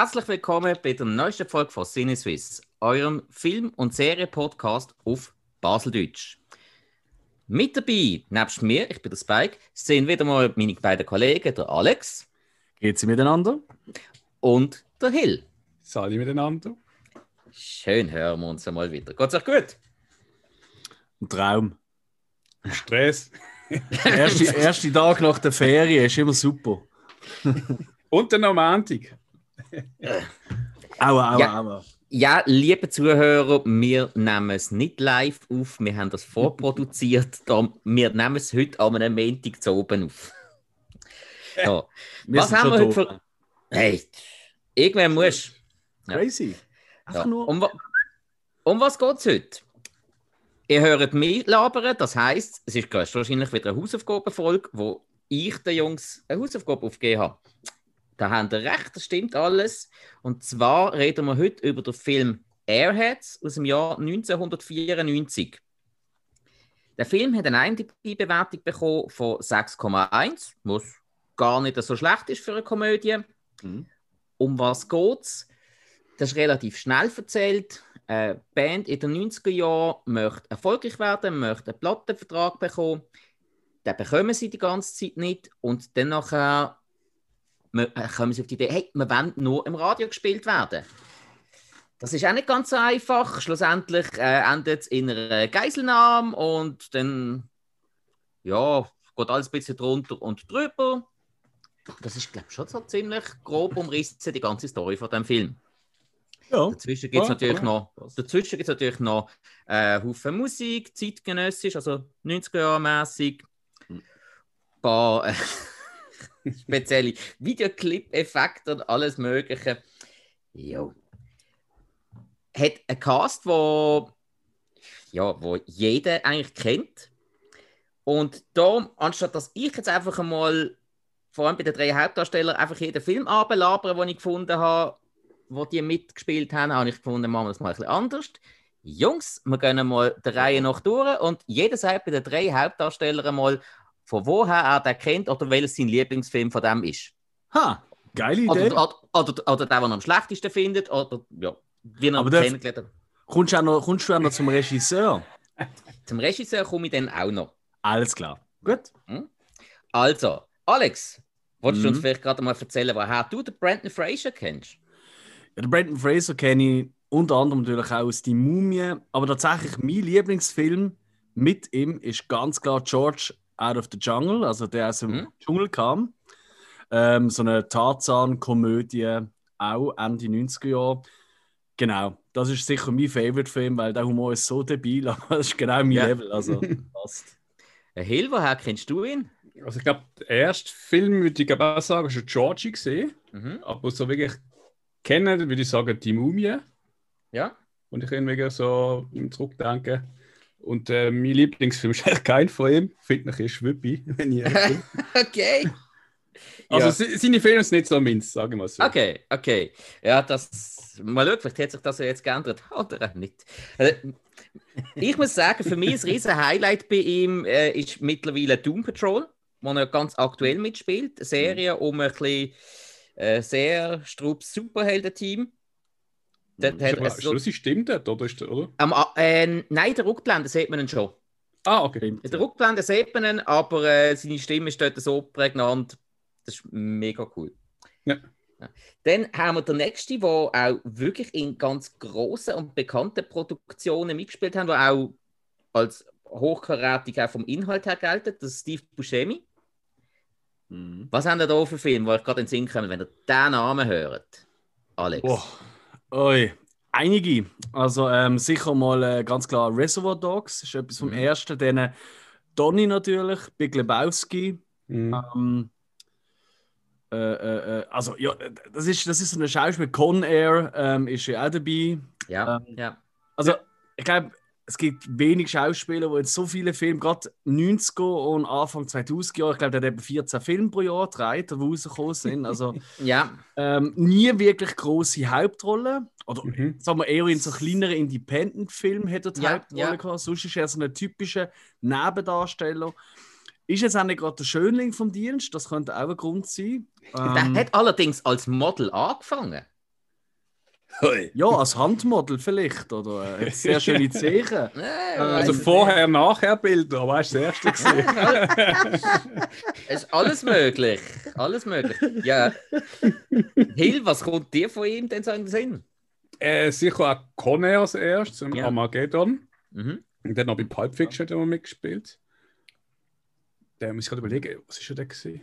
Herzlich willkommen bei der neuesten Folge von CineSwiss, eurem Film- und Serie-Podcast auf Baseldeutsch. Mit dabei, nebst mir, ich bin der Spike, sind wieder mal meine beiden Kollegen, der Alex. Geht's miteinander? Und der Hill. Sali miteinander. Schön hören wir uns einmal wieder. Geht's euch gut? Ein Traum. Stress. erste, erste Tag nach der Ferien ist immer super. Und dann am Montag. Aua, aua, Ja. aua. Ja, liebe Zuhörer, wir nehmen es nicht live auf, wir haben das vorproduziert. Wir nehmen es heute am einem Montag zu oben auf. So. Wir Was haben wir heute für. Hey, irgendwer muss. Ja. Crazy. Einfach Ja. nur. Um, um was geht es heute? Ihr hört mich labern, das heisst, es ist wahrscheinlich wieder eine Hausaufgabenfolge, wo ich den Jungs eine Hausaufgabe aufgegeben habe. Da haben ihr recht, das stimmt alles. Und zwar reden wir heute über den Film Airheads aus dem Jahr 1994. Der Film hat eine IMDb-Bewertung bekommen von 6,1, was gar nicht so schlecht ist für eine Komödie. Mhm. Um was geht's? Das ist relativ schnell erzählt. Eine Band in den 90er Jahren möchte erfolgreich werden, möchte einen Plattenvertrag bekommen. Den bekommen sie die ganze Zeit nicht. Und dann nachher äh, kommen sie auf die Idee, hey, wir wollen nur im Radio gespielt werden. Das ist auch nicht ganz so einfach. Schlussendlich äh, endet es in einer Geiselnahme und dann ja, geht alles ein bisschen drunter und drüber. Das ist, glaube ich, schon so ziemlich grob umrissen, die ganze Story von dem Film. Ja. Dazwischen gibt es Ja, natürlich ja. noch, dazwischen gibt's natürlich noch äh, Haufen Musik, zeitgenössisch, also 90er Jahre mäßig. Ein paar äh, spezielle Videoclip-Effekte und alles Mögliche. Jo. Hat einen Cast, wo, ja, wo jeder eigentlich kennt. Und da, anstatt dass ich jetzt einfach einmal, vor allem bei den drei Hauptdarstellern, einfach jeden Film abelabere, den ich gefunden habe, wo die mitgespielt haben, habe ich gefunden, machen wir das mal ein bisschen anders. Jungs, wir gehen mal der Reihe nach durch und jeder sagt bei den drei Hauptdarstellern mal, von woher er den kennt oder welches sein Lieblingsfilm von dem ist. Ha, geile Idee. Oder, oder, oder, oder den, den er am schlechtesten findet, oder ja, wie er Aber ihn kennengelernt hat. Kommst, du auch noch, kommst du auch noch zum Regisseur? Zum Regisseur komme ich dann auch noch. Alles klar. Gut. Also, Alex, wolltest du Mhm. uns vielleicht gerade mal erzählen, woher du den Brandon Fraser kennst? Ja, den Brandon Fraser kenne ich unter anderem natürlich auch aus Die Mumie. Aber tatsächlich mein Lieblingsfilm mit ihm ist ganz klar George Out of the Jungle, also der aus dem Mhm. Dschungel kam. Ähm, so eine Tarzan-Komödie, auch Ende 90er Jahre. Genau, das ist sicher mein Favorite-Film, weil der Humor ist so debil, aber das ist genau mein Ja. Level. Also passt. Herr Hill, woher kennst du ihn? Also ich glaube, der erste Film, würde ich auch sagen, schon Georgie gesehen. Mhm. Aber so wirklich kennen, würde ich sagen, die Mumie. Ja? Und ich kann wirklich so zurückdenken. Und äh, mein Lieblingsfilm ist eigentlich kein von ihm. Finde ich ist Whoopi, wenn ich. Okay. Also Ja. se- seine Filme sind nicht so meins, sage ich mal so. Okay, okay. Ja, das. Mal schauen, vielleicht hat sich das ja jetzt geändert. Oder auch nicht. Äh, Ich muss sagen, für mich ein riesen Highlight bei ihm äh, ist mittlerweile Doom Patrol, wo er ganz aktuell mitspielt. Eine Serie um ein bisschen, äh, sehr strubes Superhelden-Team. Dort hat Ist er aber so, Schluss stimmt das, oder? Ist, oder? am äh, nein, der Rückblende sieht man ihn schon. Ah, okay. Der Rückblende sieht man ihn, aber äh, seine Stimme ist dort so prägnant. Das ist mega cool. Ja. Ja. Dann haben wir den nächsten, der auch wirklich in ganz grossen und bekannten Produktionen mitgespielt hat, der auch als hochkarätig auch vom Inhalt her gelten, das ist Steve Buscemi. Mhm. Was haben ihr da für Filme, wo ich gerade in den Sinn kommen, wenn ihr diesen Namen hört? Alex. Boah. Oi, einige. Also ähm, sicher mal äh, ganz klar Reservoir Dogs, ist etwas vom Mhm. ersten. Dann äh, Donny natürlich, Big Lebowski. Mhm. Ähm, äh, äh, äh, also ja, das ist, das ist so eine Schauspiel. Con Air ähm, ist ja auch dabei. Ja, ähm, ja. Also ich glaube, es gibt wenig Schauspieler, die jetzt so viele Filme, gerade 90er und Anfang 2000er Jahre, ich glaube, der hat eben 14 Filme pro Jahr gedreht, die rausgekommen sind. Also Ja, ähm, nie wirklich große Hauptrolle. Oder Mhm. sagen wir eher in so kleineren Independent-Filmen hätte er die Ja, Hauptrolle ja. gehabt. Sonst ist er so ein typischer Nebendarsteller. Ist jetzt auch nicht gerade der Schönling vom Dienst, das könnte auch ein Grund sein. der Ähm, hat allerdings als Model angefangen. Ja, als Handmodel vielleicht, oder? Äh, sehr schöne Zeichen. Also weiss vorher, nachher Bilder, weißt du, das erste gesehen. Es ist alles möglich. Alles möglich. Ja. Hill, was kommt dir von ihm denn so in den Sinn? äh, sicher auch Conair als erstes, im Ja. Armageddon. Mhm. Und dann noch bei Pulp Fiction hat er mitgespielt. Der muss ich gerade überlegen, was ist denn gewesen?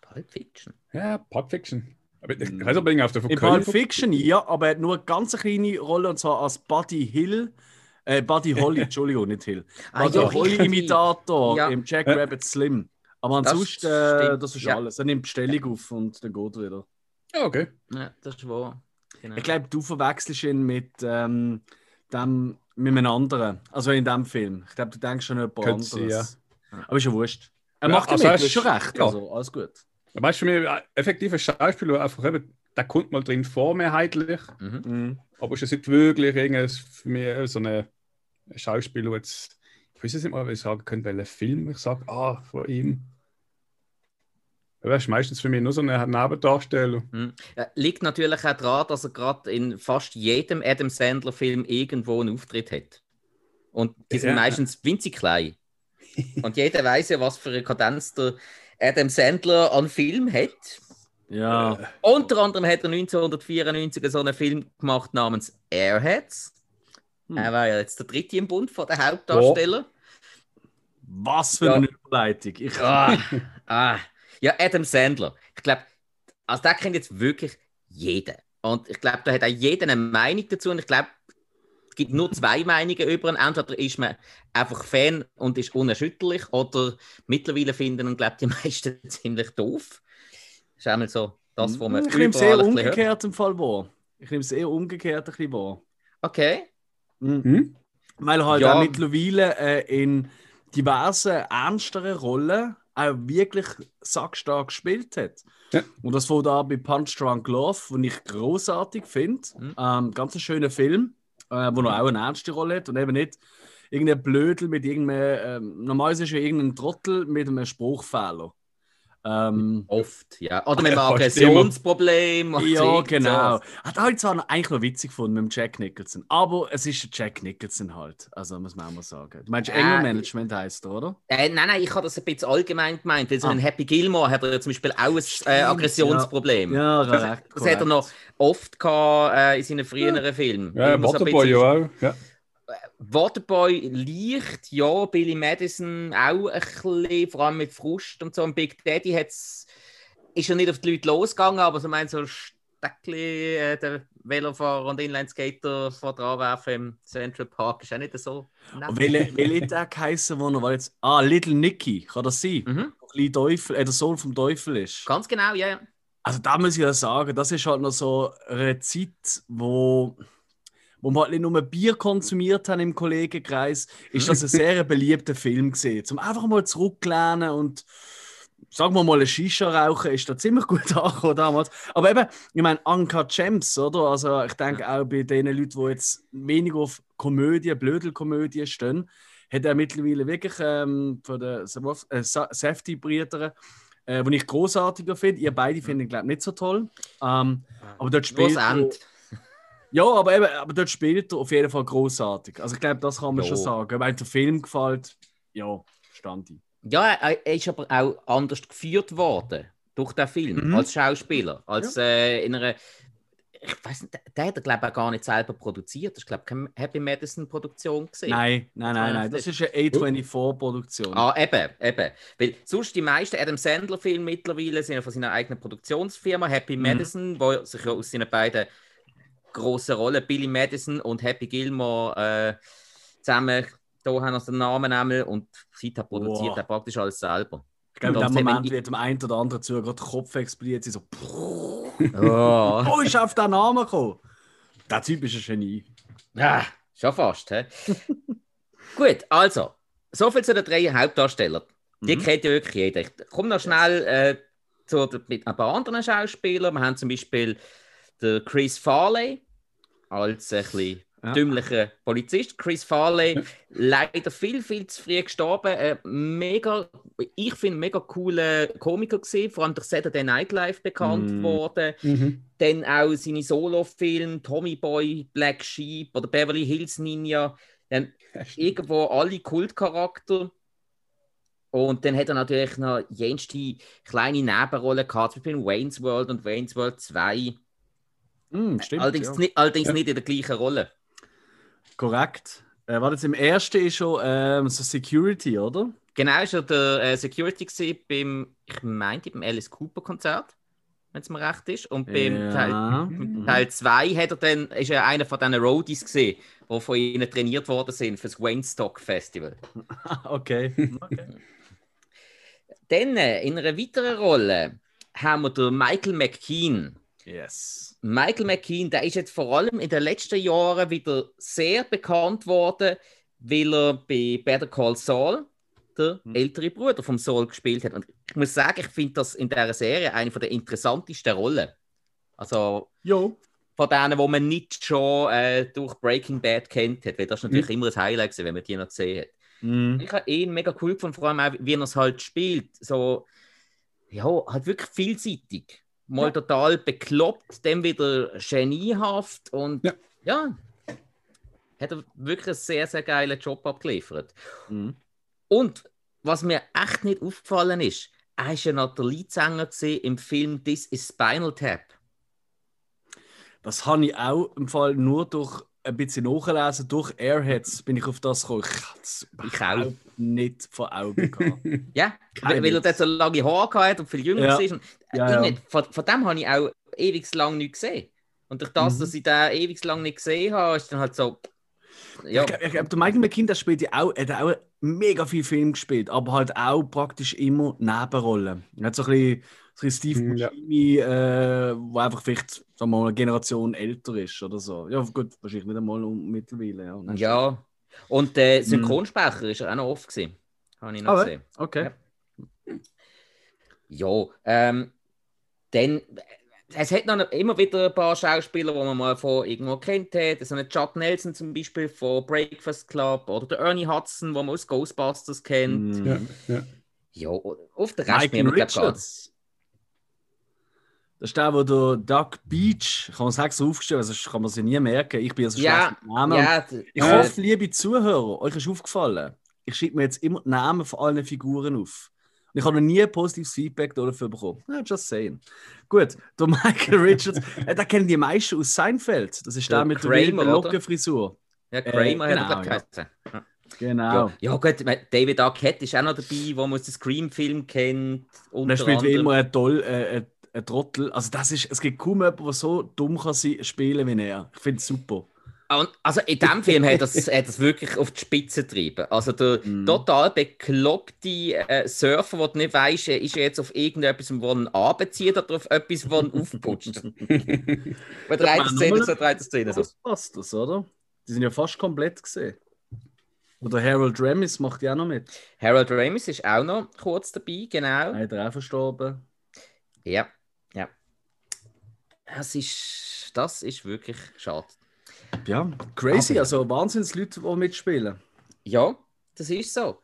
Pulp Fiction. Ja, Pulp Fiction. Aber ich weiß nicht, ob er auf der In Pulp Fiction, ja, aber er hat nur eine ganz kleine Rolle und zwar als Buddy Hill. Äh, Buddy Holly, Entschuldigung, nicht Hill. Ah, Buddy ja, Holly richtig. Imitator Ja. im Jack Ja. Rabbit Slim. Aber Das ansonsten, äh, stimmt, das ist ja. alles. Er nimmt Bestellung auf und dann geht er wieder. Ja, okay. Ja, das ist wahr. Genau. Ich glaube, du verwechselst ihn mit ähm, dem, mit einem anderen. Also in dem Film. Ich glaube, du denkst schon an jemand Könnte sein, anderes. Aber ist ja wurscht. Er Ja, macht ja also mit, er du hast ist- schon recht. ja. Also, alles gut. Weißt du, für mich, äh, effektiver Schauspieler, einfach eben, der kommt mal drin vor, mehrheitlich. Mhm. Mhm. Aber es ist jetzt nicht wirklich für mich so eine Schauspieler, der jetzt, ich weiß jetzt nicht mal, wie ich sagen könnte, welcher Film ich sage, ah, von ihm. Er ist meistens für mich nur so ein Nebendarsteller. Mhm. Ja, liegt natürlich auch daran, dass er gerade in fast jedem Adam Sandler-Film irgendwo einen Auftritt hat. Und die sind Ja. meistens winzig klein. Und jeder weiß ja, was für eine Kadenz der Adam Sandler an Film hat. Ja. Unter anderem hat er 1994 so einen Film gemacht namens Airheads. Hm. Er war ja jetzt der dritte im Bund von den Hauptdarsteller. Was für Ja. eine Überleitung. Ich, Ah, ah. Ja, Adam Sandler. Ich glaube, also der kennt jetzt wirklich jeder. Und ich glaube, da hat auch jeder eine Meinung dazu. Und ich glaube, es gibt nur zwei Meinungen über ihn. Entweder ist man einfach Fan und ist unerschütterlich, oder mittlerweile finden ihn, glaube die meisten ziemlich doof. Das ist einmal so das, was man ich nehme es eher umgekehrt im Fall wahr. Ich nehme es eher umgekehrt ein bisschen wahr. Okay. Mhm. Hm? Weil er halt Ja. auch mittlerweile äh, in diversen ernsteren Rollen auch wirklich sackstark gespielt hat. Ja. Und das von da bei Punch Drunk Love, den ich großartig finde. Mhm. Ähm, ganz ein schöner Film, äh, wo er auch eine ernste Rolle hat und eben nicht irgendein Blödel mit irgendeinem. Ähm, normalerweise ist ja irgendein Trottel mit einem Spruchfehler. Ähm, Oft, ja. Oder mit einem Ja, Aggressionsproblem. ja, genau. Hat halt zwar eigentlich noch witzig gefunden mit dem Jack Nicholson, aber es ist der Jack Nicholson halt. Also muss man auch mal sagen. Du meinst Ja. Engelmanagement heißt er, oder? Äh, nein, nein, ich habe das ein bisschen allgemein gemeint. Weil so Ah. ein Happy Gilmore hat er ja zum Beispiel auch ein äh, Aggressionsproblem. Ja, Das, korrekt. das hat er noch oft gehabt, äh, in seinen früheren Filmen. Ja, Waterboy ja auch. Ja. Waterboy leicht, ja, Billy Madison auch ein bisschen, vor allem mit Frust und so. Und Big Daddy hat's, ist ja nicht auf die Leute losgegangen, aber so mein so Steckli, äh, der Velofahrer und Inlineskater vor dran werfen im Central Park, ist auch nicht so. nett. Welche der geheißen, wo er jetzt? Ah, Little Nicky, kann das sein? Mhm, Der Teufel, äh, der Sohn vom Teufel ist. ganz genau, ja. ja. Also da muss ich ja sagen, das ist halt noch so eine Zeit, wo, wo wir halt nicht nur Bier konsumiert haben im Kollegenkreis, ist das ein sehr beliebter Film gesehen. Zum einfach mal zurücklehnen und sagen wir mal, ein Shisha rauchen ist da ziemlich gut angekommen damals. Aber eben, ich meine, Anka Gems, oder? Also ich denke auch bei den Leuten, die jetzt weniger auf Komödie, Blödelkomödie stehen, hat er mittlerweile wirklich ähm, von den äh, Safety-Brüdern äh, die ich großartiger finde. Ihr beide finden, glaube ich, nicht so toll. Ähm, aber dort spielt. Ja, aber, eben, aber dort spielt er auf jeden Fall großartig. Also ich glaube, das kann man Jo. schon sagen. Weil der Film gefällt, ja, stand ich. Ja, er er ist aber auch anders geführt worden durch den Film, Mhm. als Schauspieler. Als äh, in einer. Ich weiß nicht, der- hat er, glaube ich, auch gar nicht selber produziert. Das ist, glaube ich, keine Happy Madison-Produktion gesehen. Nein, nein, nein, nein. Das ist eine A24-Produktion. Ah, eben, eben. Weil sonst die meisten Adam Sandler-Filme mittlerweile sind ja von seiner eigenen Produktionsfirma Happy Mhm. Madison, wo sich ja aus seinen beiden grossen Rollen, Billy Madison und Happy Gilmore, äh, zusammen, da haben wir den Namen nehmen und seither produziert Wow. er praktisch alles selber. ich glaube, in dem Moment wird dem einen oder anderen zu gerade der Kopf explodiert. Sie so, Oh. oh, ist auf den Namen gekommen. Der Typ ist ein Genie. Ja, schon fast. Hä? Gut, also, soviel zu den drei Hauptdarstellern. Die Mhm. kennt ja wirklich jeder. Ich komme noch schnell äh, zu, mit ein paar anderen Schauspielern. Wir haben zum Beispiel den Chris Farley als ein bisschen Ja. dümmlicher Polizist. Chris Farley, leider viel, viel zu früh gestorben. Äh, mega, ich finde, mega cooler Komiker gesehen, vor allem durch Saturday Night Live bekannt Mm. worden. Mhm. Dann auch seine Solo-Filme, Tommy Boy, Black Sheep oder Beverly Hills Ninja. Dann irgendwo alle Kultcharakter. Und dann hat er natürlich noch jenste kleine Nebenrollen gehabt, zum Beispiel in Wayne's World und Wayne's World 2. Hm, stimmt. allerdings ja. nicht, allerdings Ja. nicht in der gleichen Rolle. Korrekt. Äh, warte, jetzt im ersten ist schon ähm, so Security, oder? Genau, ist er der äh, Security gewesen beim, ich meinte, beim Alice Cooper Konzert, wenn es mir recht ist. Und beim Teil, ja. Teil 2 hat er dann, ist er einer von diesen Roadies gesehen, die von ihnen trainiert worden sind für das Wayne Stock Festival. okay. okay. Dann äh, in einer weiteren Rolle haben wir den Michael McKean. Yes. Michael McKean, der ist jetzt vor allem in den letzten Jahren wieder sehr bekannt worden, weil er bei Better Call Saul der Hm. ältere Bruder vom Saul gespielt hat. Und ich muss sagen, ich finde das in dieser Serie eine der interessantesten Rollen. Also Jo. von denen, wo man nicht schon äh, durch Breaking Bad kennt hat, weil das ist natürlich Hm. immer ein Highlight gewesen, wenn man die noch gesehen hat. Mhm. Ich habe ihn mega cool gefunden, vor allem auch, wie er es halt spielt. So, ja, halt wirklich vielseitig. Mal Ja. total bekloppt, dann wieder geniehaft und Ja. ja. hat er wirklich einen sehr, sehr geilen Job abgeliefert. Mhm. Und was mir echt nicht aufgefallen ist, er war ja noch der Leadsänger im Film This is Spinal Tap. Das habe ich auch im Fall nur durch ein bisschen nachlesen. Durch Airheads bin ich auf das gekommen. Ich Ich auch. Nicht vor Augen gehabt. Ja, Kein weil er Witz. dort so lange Haare hatte und viel jünger Ja. war. Und, äh, Ja, ich ja. Nicht, von, von dem habe ich auch ewig lang nicht gesehen. Und durch das, Mhm. dass ich den ewig lang nicht gesehen habe, ist dann halt so. Ja, Ich glaube, glaub, der Michael der spielt ja auch, hat auch mega viel Film gespielt, aber halt auch praktisch immer Nebenrollen. Er hat so ein bisschen, so ein bisschen Steve ja. Buscemi, äh, wo einfach vielleicht sagen wir mal, eine Generation älter ist oder so. Ja, gut, wahrscheinlich nicht einmal mittlerweile. Ja, ja. Und der Synchronsprecher ist er auch noch oft gesehen. Habe ich noch Ah, gesehen. Okay. Ja. Ja, ähm, dann. Es hat noch immer wieder ein paar Schauspieler, die man mal von irgendwo kennt hat. So eine Judd Nelson zum Beispiel von Breakfast Club oder der Ernie Hudson, den man aus Ghostbusters kennt. Mhm. Ja, ja. Ja, auf den Rest Michael mir glaub ich. Das ist der, wo der Doug Beach, kann man sagen, so aufgestellt, sonst kann man sich nie merken. Ich bin ja so Ja, schlecht Namen. Ja, Ich äh, hoffe, liebe Zuhörer, euch ist aufgefallen, ich schreibe mir jetzt immer die Namen von allen Figuren auf. Und ich habe noch nie positives Feedback dafür bekommen. Ja, just saying. Gut, der Michael Richards, äh, den kennen die meisten aus Seinfeld. Das ist der, Der mit der Kramer, wilden oder? Lockenfrisur. ja, Kramer äh, hat er genau, ja. geheißen. Genau. Ja. ja, gut, David Arquette ist auch noch dabei, wo man aus dem Scream-Film kennt. Und er spielt wie anderem. immer ein, Toll, äh, ein, Trottel. Also das ist, es gibt kaum jemanden, der so dumm kann sein, spielen wie er. Ich finde es super. Und, also in diesem Film hat das, hat das wirklich auf die Spitze getrieben. Also der Mhm. total bekloppte äh, Surfer, der nicht weiss, ist er jetzt auf irgendetwas, wo er anbezieht oder auf etwas, wo er aufputscht. Bei der einen man Szene nochmal- so, der einen Szene so. Das passt das, oder? Die sind ja fast komplett gesehen. Oder Harold Ramis macht ja auch noch mit. Harold Ramis ist auch noch kurz dabei, genau. Er ist auch verstorben. Ja, Das ist, das ist wirklich schade. Ja, crazy. Aber- Also Wahnsinnsleute, die mitspielen. Ja, das ist so.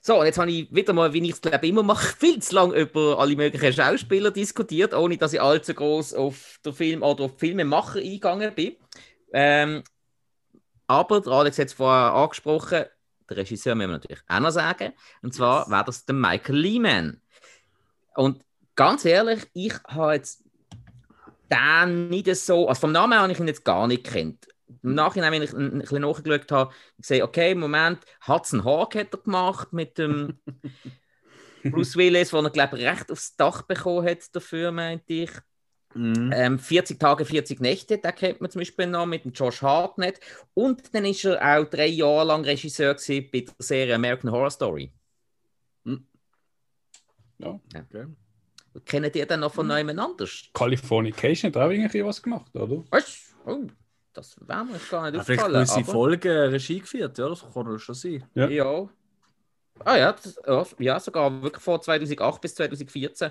So, und jetzt habe ich wieder mal, wie ich es glaube immer mache, viel zu lange über alle möglichen Schauspieler diskutiert, ohne dass ich allzu groß auf den Film oder auf Filmemacher eingegangen bin. Ähm, aber der Alex hat es vorher angesprochen, der Regisseur müssen wir natürlich auch noch sagen. Und zwar Yes. wäre das der Michael Lehman. Und ganz ehrlich, ich habe jetzt den nicht so, also vom Namen habe ich ihn jetzt gar nicht kennt. Im Nachhinein, wenn ich ein, bisschen nachgeschaut habe, gesehen, okay, Moment, Hudson Hawk hat er gemacht mit dem Bruce Willis, wo er, glaube ich, recht aufs Dach bekommen hat dafür, meinte ich. Mhm. Ähm, 40 Tage, 40 Nächte, da kennt man zum Beispiel noch mit dem Josh Hartnett. Und dann ist er auch drei Jahre lang Regisseur bei der Serie American Horror Story. Ja. Okay. Kennt ihr den noch von neuem anders? Californication hat auch irgendwie was gemacht, oder? Was? Oh, das wäre mir jetzt gar nicht Ja, vielleicht aufgefallen. gewisse aber- Folgen Regie geführt, ja, das kann ja schon sein. Ja. Ja. Ah ja, das, ja, ja, sogar wirklich von 2008 bis 2014.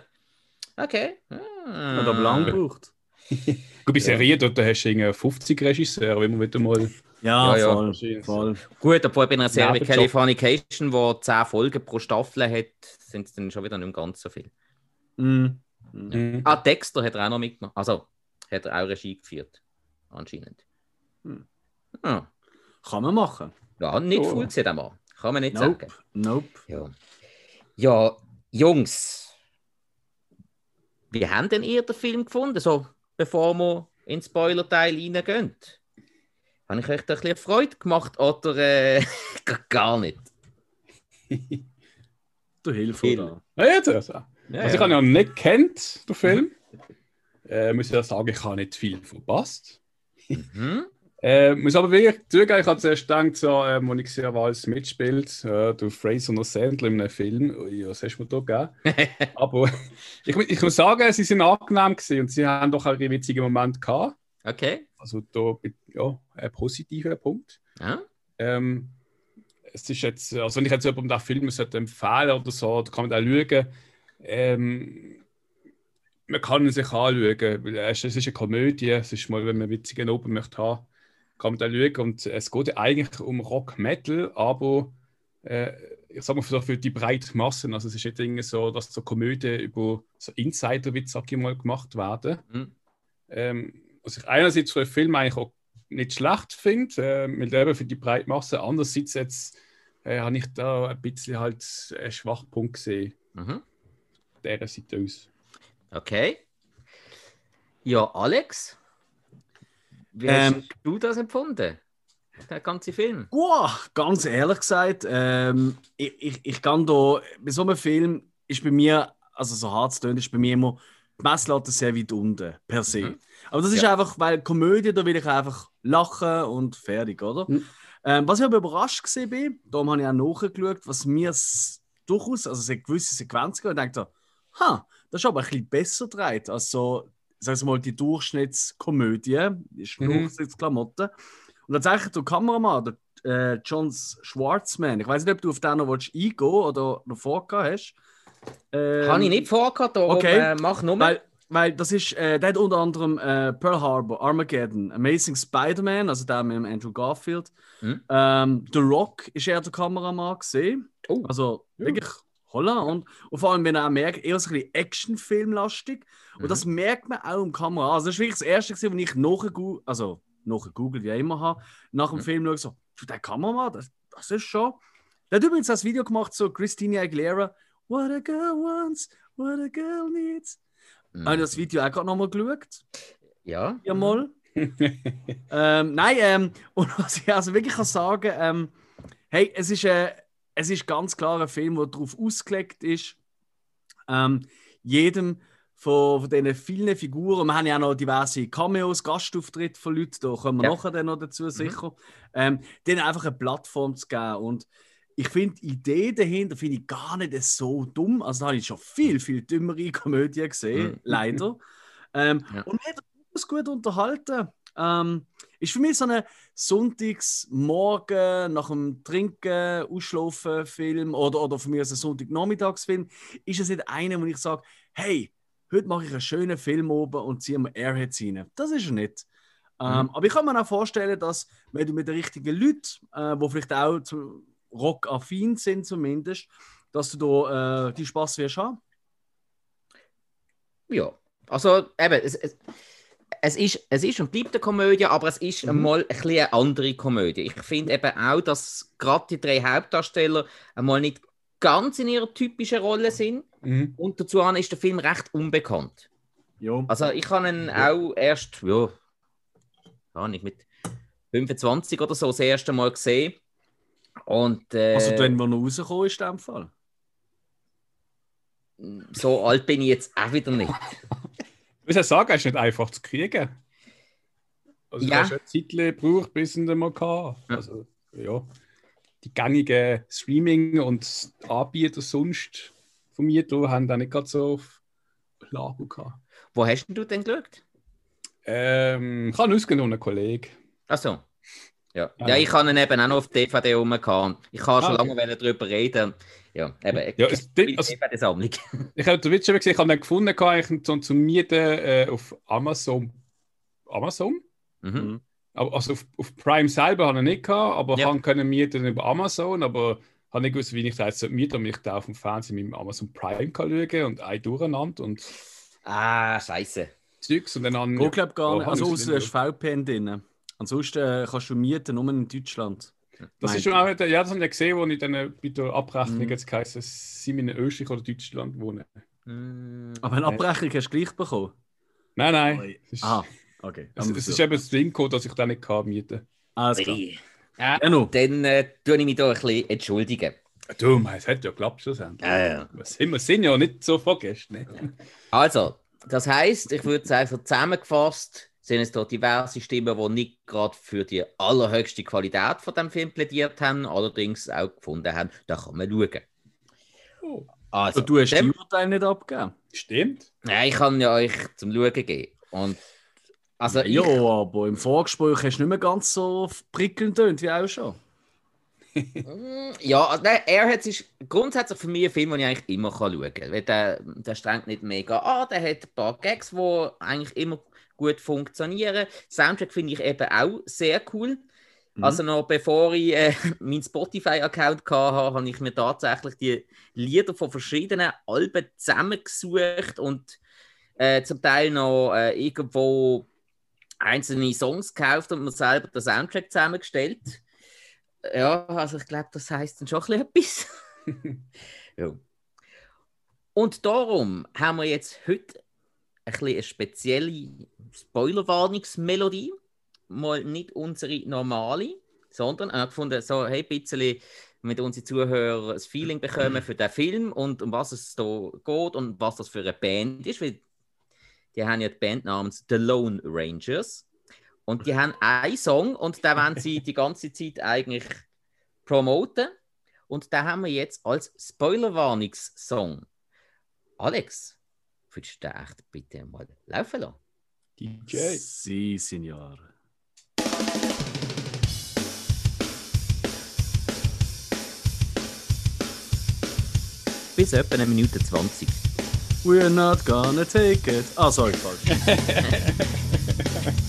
Okay. Hat aber lang gebraucht. Gut, bei Serien, dort hast du irgendwie 50 Regisseure, wenn man wieder mal. Ja, Ja, ja. voll. Wahrscheinlich. voll. Gut, obwohl bei einer Serie wie. Californication, die 10 Folgen pro Staffel hat, sind es dann schon wieder nicht mehr ganz so viel. Mhm. Mhm. Ah, Dexter hat er auch noch mitgenommen. Also, hat er auch Regie geführt. Anscheinend. Hm. Ja, Kann man machen. ja nicht Oh. voll gesehen, Mann. Kann man nicht Nope. sagen. Nope. Ja. ja, Jungs, wie haben denn ihr den Film gefunden, so bevor wir in den Spoiler-Teil reingehen? Habe ich euch da ein bisschen Freude gemacht oder äh, gar nicht? Du hilfst Viel. da. Ja, das. Ja, Also, ich habe ja nicht kennt, den Film. Äh, muss ja sagen, ich habe nicht viel verpasst. Mhm. Äh, muss aber wirklich zugeben, ich habe zuerst gedacht, so, ähm, als ich gesehen habe, als mitspielt, äh, du Fraser und Sandler in einem Film, ui, was hast du mir da gegeben? aber ich, ich muss sagen, sie sind angenehm gewesen und sie haben doch auch ihre witzigen Momente gehabt. Okay. Also da, bin- ja, ein positiver Punkt. Ja. Ähm, es ist jetzt, also wenn ich jetzt jemandem den Film empfehlen oder so, da kann man da schauen. Ähm, man kann ihn sich anschauen, weil es es ist eine Komödie, es ist mal, wenn man witzigen Open möchte haben, kann man da schauen und es geht eigentlich um Rock Metal, aber äh, ich sag mal so für die breite Massen, also es ist nicht irgendwie so, dass so Komödien über so Insider-Witz, sag ich mal, gemacht werden. Mhm. Ähm, was ich einerseits für den Film eigentlich auch nicht schlecht finde, äh, mit eben für die breite Masse. Andererseits jetzt äh, habe ich da ein bisschen halt einen Schwachpunkt gesehen, Mhm. Dieser Seite aus. Okay. Ja, Alex, wie Ähm, hast du das empfunden? Der ganze Film? Boah, ganz ehrlich gesagt, ähm, ich, ich, ich kann da, bei so einem Film ist bei mir, also so hart es tönt, ist bei mir immer die Messlatte sehr weit unten, per se. Mhm. Aber das ist Ja. einfach, weil Komödie, da will ich einfach lachen und fertig, oder? Mhm. Ähm, was ich aber überrascht gesehen bin, darum habe ich auch nachgeschaut, was mir durchaus, also eine gewisse Sequenz gegeben und dachte, ha, das ist aber ein bisschen besser gedreht als so, sagen wir mal, die Durchschnittskomödie, die Mhm. Durchschnittsklamotten. Und tatsächlich der Kameramann, der äh, John Schwartzman, ich weiß nicht, ob du auf den noch willst eingehen oder noch vorgehabt hast. Ähm, Habe ich nicht vorgehabt, darum okay. äh, mach nur. Weil, weil das ist, äh, der hat unter anderem äh, Pearl Harbor, Armageddon, Amazing Spider-Man, also der mit dem Andrew Garfield. Mhm. Ähm, The Rock ist er der Kameramann gesehen. Oh. Also wirklich holla. Und, und vor allem, wenn er auch merkt, eher so ein bisschen Actionfilmlastig. Und Mhm. das merkt man auch im Kamera. Also das ist wirklich das Erste, wo ich nachgegoogelt, also nachgegoogelt, wie ich immer habe, nach dem Mhm. Film schaue, so, du, der Kameramann, das, das ist schon. Der hat übrigens das Video gemacht, so Christina Aguilera, What a girl wants, what a girl needs. Mhm. Habe das Video auch gerade nochmal geschaut? Ja. Ja, mal. ähm, nein, ähm, und was ich also wirklich kann sagen, ähm, hey, es ist, äh, es ist ganz klar ein Film, der darauf ausgelegt ist, ähm, jedem von, von diesen vielen Figuren, wir haben ja auch noch diverse Cameos, Gastauftritte von Leuten, da kommen wir Ja. nachher dann noch dazu sicher, ähm, denen einfach eine Plattform zu geben und ich finde die Idee dahinter finde ich gar nicht so dumm. Also da habe ich schon viel, viel dümmere Komödien gesehen, Mhm. leider. Ähm, Ja. Und mir hat das gut unterhalten. Ähm, ist für mich so ein Sonntagsmorgen nach dem Trinken, Ausschlafen Film oder, oder für mich ein Sonntagnachmittagsfilm. Ist es nicht einer, wo ich sage, hey, heute mache ich einen schönen Film oben und ziehe mir Airheads rein. Das ist er nicht. Ähm, aber ich kann mir auch vorstellen, dass wenn du mit den richtigen Leuten, äh, die vielleicht auch Rock-affin sind zumindest, dass du da äh, die Spaß wirst haben. Ja. Also, eben, es, es, es, ist, es ist und bleibt eine Komödie, aber es ist Mhm. einmal ein bisschen eine andere Komödie. Ich finde eben auch, dass gerade die drei Hauptdarsteller einmal nicht ganz in ihrer typischen Rolle sind. Mhm. Und dazu an ist der Film recht unbekannt. Ja. Also ich habe ihn auch erst, ja, gar nicht, mit 25 oder so das erste Mal gesehen. Und äh, Also, wenn wir noch rauskommen, ist in dem Fall. so alt bin ich jetzt auch wieder nicht. Ich muss ja sagen, es ist nicht einfach zu kriegen. Also, Ja. du hast eine Zeit gebraucht, bis du den mal gehabt. Ja. Also, ja. Die gängigen Streaming- und Anbieter sonst von mir da haben da nicht gerade so auf Lager gehabt. Wo hast denn du denn geschaut? Ähm, ich habe einen ausgenommen, Kollege. Achso. Ja. Ah, ja, ja. ich habe ihn eben auch noch auf DVD rum. Ich kann schon Ah, okay. lange darüber reden. Ja, eben. Ja, es- die also- DVD-Sammlung. Ich habe den Witz schon gesehen, ich habe den gefunden, eigentlich zum, zum Mieten äh, auf Amazon Amazon. Mhm. Aber also auf, auf Prime selber habe ich nicht gehabt, aber Ja. können mieten über Amazon, aber habe nicht gewusst, wie ich da jetzt mieten und ich da auf dem Fernsehen mit dem Amazon Prime kann schauen und ein durcheinander und Ah, scheiße. Zeugs und dann an. Ich glaube gar Oh, nicht. Also ich außer du hast VPN drin. Ansonsten äh, kannst du mieten nur in Deutschland. Das ist schon auch, ja, das habe ich gesehen, wo ich dann äh, bei der Abrechnung Mhm. jetzt geheißen, sie in Österreich oder Deutschland wohnen. Mm, Aber eine Abrechnung hast du gleich bekommen. Nein, nein. Ist, Aha, okay. es, es ist eben das Ding, dass ich da nicht kann mieten Alles klar. Ja, Ja, dann äh, tue ich mich da ein bisschen entschuldigen. kann. Du, es hat ja geklappt schlussendlich. Ja, ja. Wir sind, wir sind ja nicht so vergessen. Ne? Also, das heißt, ich würde sagen, zusammengefasst sind es da diverse Stimmen, die nicht gerade für die allerhöchste Qualität von dem Film plädiert haben, allerdings auch gefunden haben, da kann man schauen. Oh, Also, Du hast dem- die Urteile nicht abgegeben. stimmt. ja, ich kann ja euch zum Schauen geben. Und also ja, ich, aber im Vorgespräch hast du nicht mehr ganz so prickelnd tönt wie auch schon. Mm, Ja, also, nein, Airheads ist grundsätzlich für mich ein Film, den ich eigentlich immer kann schauen kann. Weil der, der strengt nicht mega an, der hat ein paar Gags, die eigentlich immer gut funktionieren. Soundtrack finde ich eben auch sehr cool. Mhm. Also noch bevor ich äh, meinen Spotify-Account hatte, habe ich mir tatsächlich die Lieder von verschiedenen Alben zusammengesucht und äh, zum Teil noch äh, irgendwo einzelne Songs gekauft und mir selber den Soundtrack zusammengestellt. Ja, also ich glaube, das heißt dann schon ein bisschen etwas. ja. Und darum haben wir jetzt heute eine spezielle Spoilerwarnungsmelodie. Mal nicht unsere normale, sondern auch gefunden, so hey, ein bisschen mit unseren Zuhörern ein Feeling bekommen für den Film und um was es da geht und was das für eine Band ist. Weil die haben ja die Band namens The Lone Rangers. Und die haben einen Song und den wollen sie die ganze Zeit eigentlich promoten. Und den haben wir jetzt als Spoilerwarnungssong. Alex, würdest du den echt bitte mal laufen lassen? DJ. Si, Signor. Bis etwa eine Minute 20. We're not gonna take it. Ah, sorry, falsch.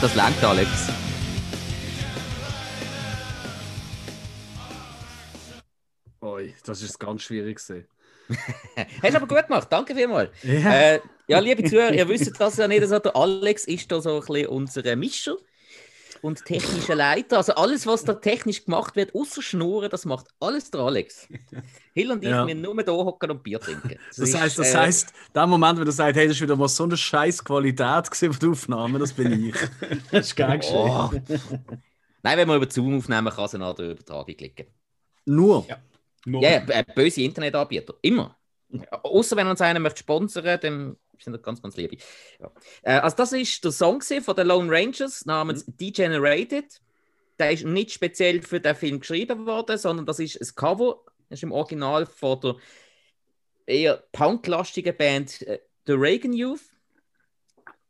glaube, das langt, Alex. Oi, das ist ganz schwierig gewesen. Hast du aber gut gemacht, danke vielmals. Ja. Äh, ja, liebe Zuhörer, ihr wisst das ja nicht, so, der Alex ist da so ein bisschen unser Mischer und technischer Leiter. Also alles, was da technisch gemacht wird, außer Schnurren, das macht alles der Alex. Hill und ich, Ja. wir nur da hocken und Bier trinken. Das heißt, das äh, heißt, der Moment, wenn du sagst, hey, das ist wieder mal so eine scheiß Qualität gewesen von der Aufnahme, das bin ich. das ist geil geschehen. Oh. Nein, wenn wir über Zoom aufnehmen, kann es an der Übertragung klicken. Nur. Ja. Nur Ja, yeah, böse Internetanbieter. Immer. Außer wenn uns einer möchte sponsern, dann sind das ganz, ganz liebe. Ja. Äh, also das ist der Song von den Lone Rangers namens Degenerated. Der ist nicht speziell für den Film geschrieben worden, sondern das ist ein Cover. Das ist im Original von der eher punklastigen Band äh, The Reagan Youth.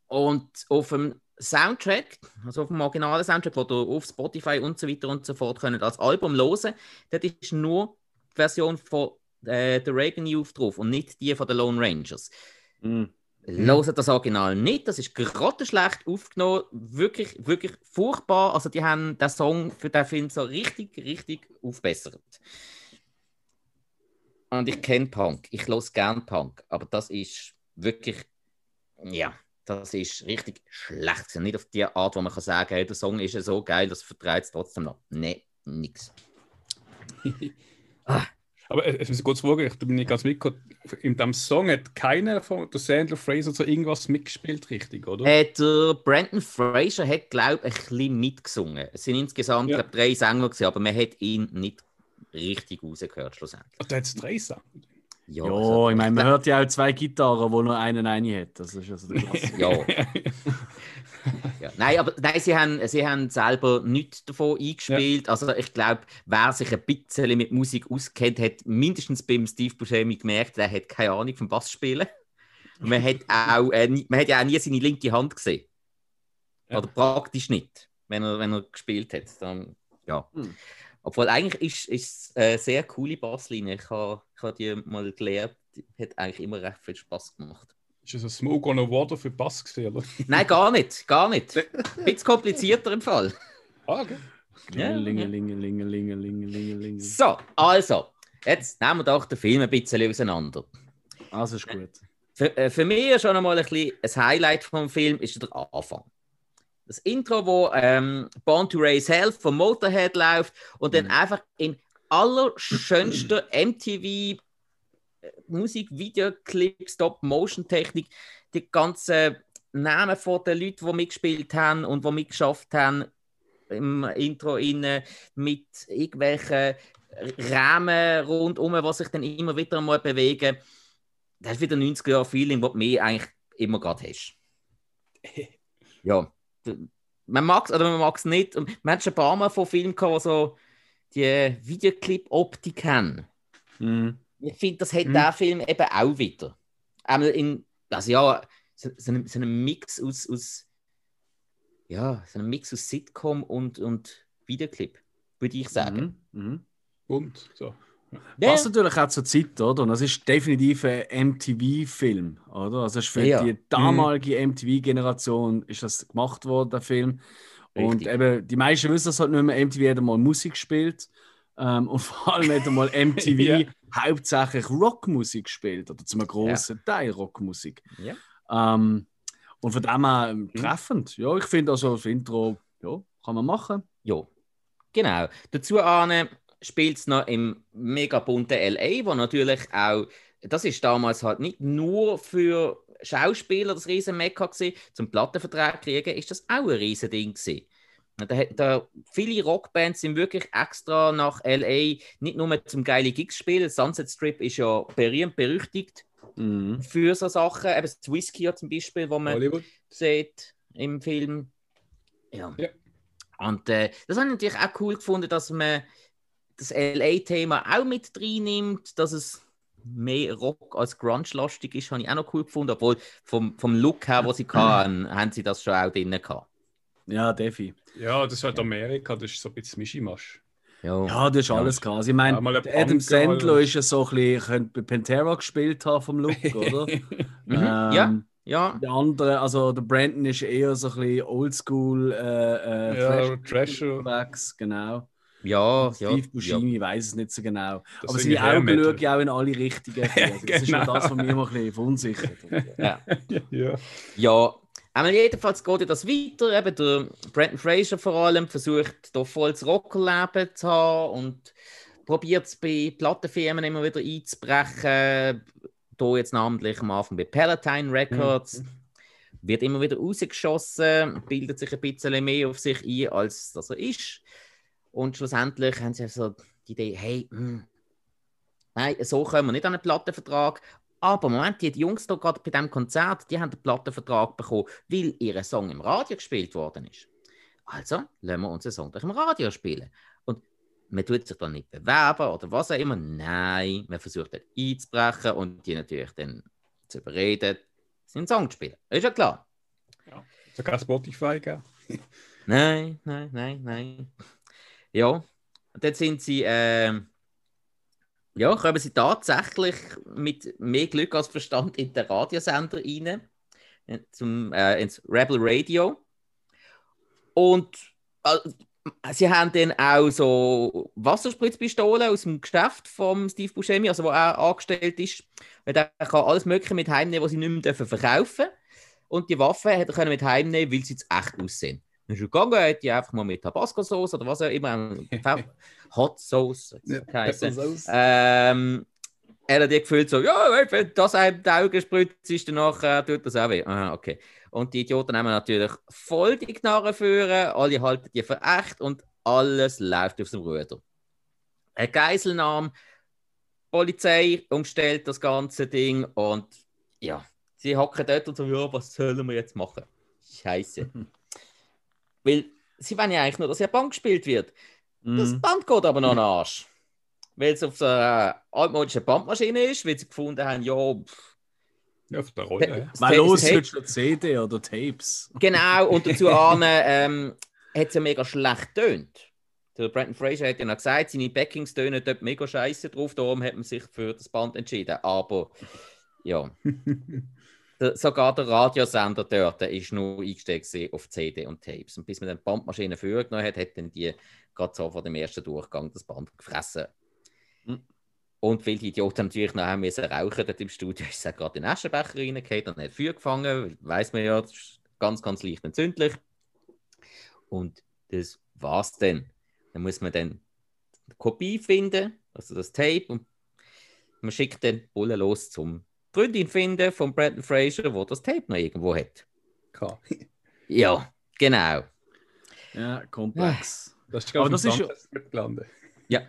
Und auf dem Soundtrack, also auf dem originalen Soundtrack, wo ihr auf Spotify und so weiter und so fort könnt als Album hören, das ist nur die Version von äh, der Reagan Youth drauf und nicht die von den Lone Rangers. Mhm. Hört das Original nicht, das ist gerade schlecht aufgenommen, wirklich, wirklich furchtbar. Also die haben den Song für den Film so richtig, richtig aufbessert. Und ich kenne Punk, ich los gern Punk, aber das ist wirklich, ja, das ist richtig schlecht. Nicht auf die Art, wo man kann sagen, hey, der Song ist ja so geil, das vertreibt es trotzdem noch. Nee, nix. Aber es muss kurz fragen, ich bin nicht ganz mitgekommen. In dem Song hat keiner von der Sandler Fraser so irgendwas mitgespielt, richtig, oder? Äh, der Brandon Fraser hat, glaube ich, ein bisschen mitgesungen. Es sind insgesamt Ja. glaub, drei Sänger, gewesen, aber man hat ihn nicht richtig rausgehört schlussendlich. Ach, da hat es drei Sachen. Ja, Ja, also, ich meine, man hört ja auch zwei Gitarren, wo nur einen eine hat. Das ist also der Klassiker. Ja. ja. Nein, aber nein, sie, haben, sie haben selber nichts davon eingespielt. Also ich glaube, wer sich ein bisschen mit Musik auskennt, hat mindestens beim Steve Buscemi gemerkt, der hat keine Ahnung vom Bassspielen. Man hat, auch, äh, nie- man hat ja auch nie seine linke Hand gesehen. Ja. Oder praktisch nicht, wenn er, wenn er gespielt hat. Dann, ja. Hm. Obwohl eigentlich ist es eine sehr coole Basslinie. Ich habe ich die mal gelernt. Hat eigentlich immer recht viel Spaß gemacht. Ist das ein Smoke on a Water für Bass gesehen, oder? Nein, gar nicht, gar nicht. Ein bisschen komplizierter im Fall. Ah, okay. Ja. So, also, jetzt nehmen wir doch den Film ein bisschen auseinander. Also ist gut. Für, äh, für mich schon einmal ein, bisschen ein Highlight vom Film ist der Anfang. Das Intro, wo ähm, Born to Raise Hell von Motorhead läuft und dann einfach in allerschönster MTV Musik, Videoclip, Stop-Motion-Technik die ganzen Namen von den Leuten, die mitgespielt haben und die mitgeschafft haben im Intro innen mit irgendwelchen Rahmen rundum, was sich dann immer wieder mal bewegen. Das ist wieder 90er-Jahre-Feeling, das du mehr eigentlich immer gerade hast. ja, man mag es oder man mag es nicht. Man hat schon ein paar Mal von Filmen gehabt, die so die Videoclip-Optik haben. Mhm. Ich finde, das hat Mhm. der Film eben auch wieder. Einmal in, also ja, so, so, ein, so Mix aus, aus ja, so ein Mix aus Sitcom und, und Videoclip, würde ich sagen. Mhm. Mhm. Und so. Ja, Passt natürlich auch zur Zeit, oder? Und das ist definitiv ein MTV-Film, oder? Also es ist für Ja. die damalige MTV-Generation ist das gemacht worden, der Film. Und Richtig. eben, die meisten wissen das halt nicht mehr, MTV hat einmal Musik gespielt. Ähm, und vor allem hat einmal MTV. hauptsächlich Rockmusik gespielt, oder zum großen Teil Rockmusik. Ja. Ähm, und von dem her ähm, Mhm. treffend. Ja, ich finde also das Intro, ja, kann man machen. Ja, genau. Dazu spielt es noch im mega bunten LA, wo natürlich auch, das ist damals halt nicht nur für Schauspieler das riesen Mekka gewesen, zum Plattenvertrag kriegen, ist das auch ein riesen Ding gewesen. Da, da, viele Rockbands sind wirklich extra nach LA, nicht nur zum geile Gigs spielen. Sunset Strip ist ja berühmt, berüchtigt Mhm. für so Sachen. Eben das Whisky zum Beispiel, wo man Hollywood. sieht im Film. Ja. Ja. Und äh, das habe ich natürlich auch cool gefunden, dass man das LA-Thema auch mit reinnimmt, dass es mehr Rock als Grunge-lastig ist, habe ich auch noch cool gefunden. Obwohl vom, vom Look her, was sie hatten, haben sie das schon auch drin gehabt. Ja, Defi. Ja, das ist halt Amerika, das ist so ein bisschen Mischimasch. Ja. Ja, das ist Ja. alles krass. Ich meine, Ja, Adam Sandler oder? ist ja so ein bisschen, könnte bei Pantera gespielt haben vom Look, oder? Mhm. ja, Ähm, ja. Der andere, also der Brandon ist eher so ein bisschen oldschool äh, äh, Ja, unterwegs, genau. Ja, ja. Steve ja. Buscemi, ich weiß es nicht so genau. Das Aber sind seine Augen schauen ja auch in alle Richtungen. Also das ist ja Genau. das, was mich immer ein bisschen verunsichert. ja. ja. Ja, aber jedenfalls geht ja das weiter. Eben der Brandon Fraser vor allem versucht, da volles Rockerleben zu haben und probiert es bei Plattenfirmen immer wieder einzubrechen. Da jetzt namentlich am Anfang bei Palatine Records. Wird immer wieder rausgeschossen, bildet sich ein bisschen mehr auf sich ein, als dass er ist. Und schlussendlich haben sie so die Idee, hey, hm, nein, so kommen wir nicht an einen Plattenvertrag. Aber Moment, die Jungs da gerade bei diesem Konzert, die haben den Plattenvertrag bekommen, weil ihr Song im Radio gespielt worden ist. Also lassen wir unseren Song doch im Radio spielen. Und man tut sich dann nicht bewerben oder was auch immer. Nein, man versucht dann einzubrechen und die natürlich dann zu überreden, seinen Song zu spielen. Ist ja klar. So kein Spotify, gell? Nein, nein, nein, nein. Ja, und dann sind sie ähm, ja, kommen sie tatsächlich mit mehr Glück als Verstand in den Radiosender rein, äh, zum, äh, ins Rebel Radio. Und äh, sie haben dann auch so Wasserspritzpistolen aus dem Geschäft von Steve Buscemi, also wo er angestellt ist. Und er kann alles Mögliche mit heimnehmen, was sie nicht mehr verkaufen dürfen. Und die Waffen hätte er mit heimnehmen, weil sie jetzt echt aussehen. Dann ist er gegangen, hat die einfach mal mit Tabasco-Sauce oder was auch immer, Hot Sauce, ähm, er hat die gefühlt so, ja, wenn das einem die Augen spritzt, ist danach äh, tut das auch weh. Aha, okay. Und die Idioten nehmen natürlich voll die Knarre führen, alle halten die für echt und alles läuft auf dem Ruder. Ein Geiselnahme, Polizei umstellt das ganze Ding und ja, sie hocken dort und so, ja, was sollen wir jetzt machen? Scheiße. Weil sie wollen ja eigentlich nur, dass eine Bank gespielt wird. Das Mhm. Band geht aber noch an den Arsch. Weil es auf so einer altmodischen Bandmaschine ist, weil sie gefunden haben, ja, pff, Ja, auf der Rolle. ja. Ta- los schon CD oder Tapes. Genau, und dazu an, ähm, hat es ja mega schlecht tönt. Der Brandon Fraser hat ja noch gesagt, seine Backings tönen dort mega scheiße drauf, darum hat man sich für das Band entschieden. Aber ja, der, sogar der Radiosender dort der ist nur eingestellt auf CD und Tapes. Und bis man dann die Bandmaschine vorgenommen hat, hat dann die gerade so vor dem ersten Durchgang das Band gefressen. Mhm. Und weil die Idioten natürlich noch haben müssen rauchen dort im Studio, ist es gerade in den Aschenbecher reingekommen und hat Feuer gefangen. Weiß man ja, das ist ganz, ganz leicht entzündlich. Und das war's dann. Dann muss man dann die Kopie finden, also das Tape, und man schickt den Bullen los zum Freundin finden von Brandon Fraser, wo das Tape noch irgendwo hat. K. Ja, genau. Ja, komplex. Das ist Aber ganz das ist ja- gelandet. Ja.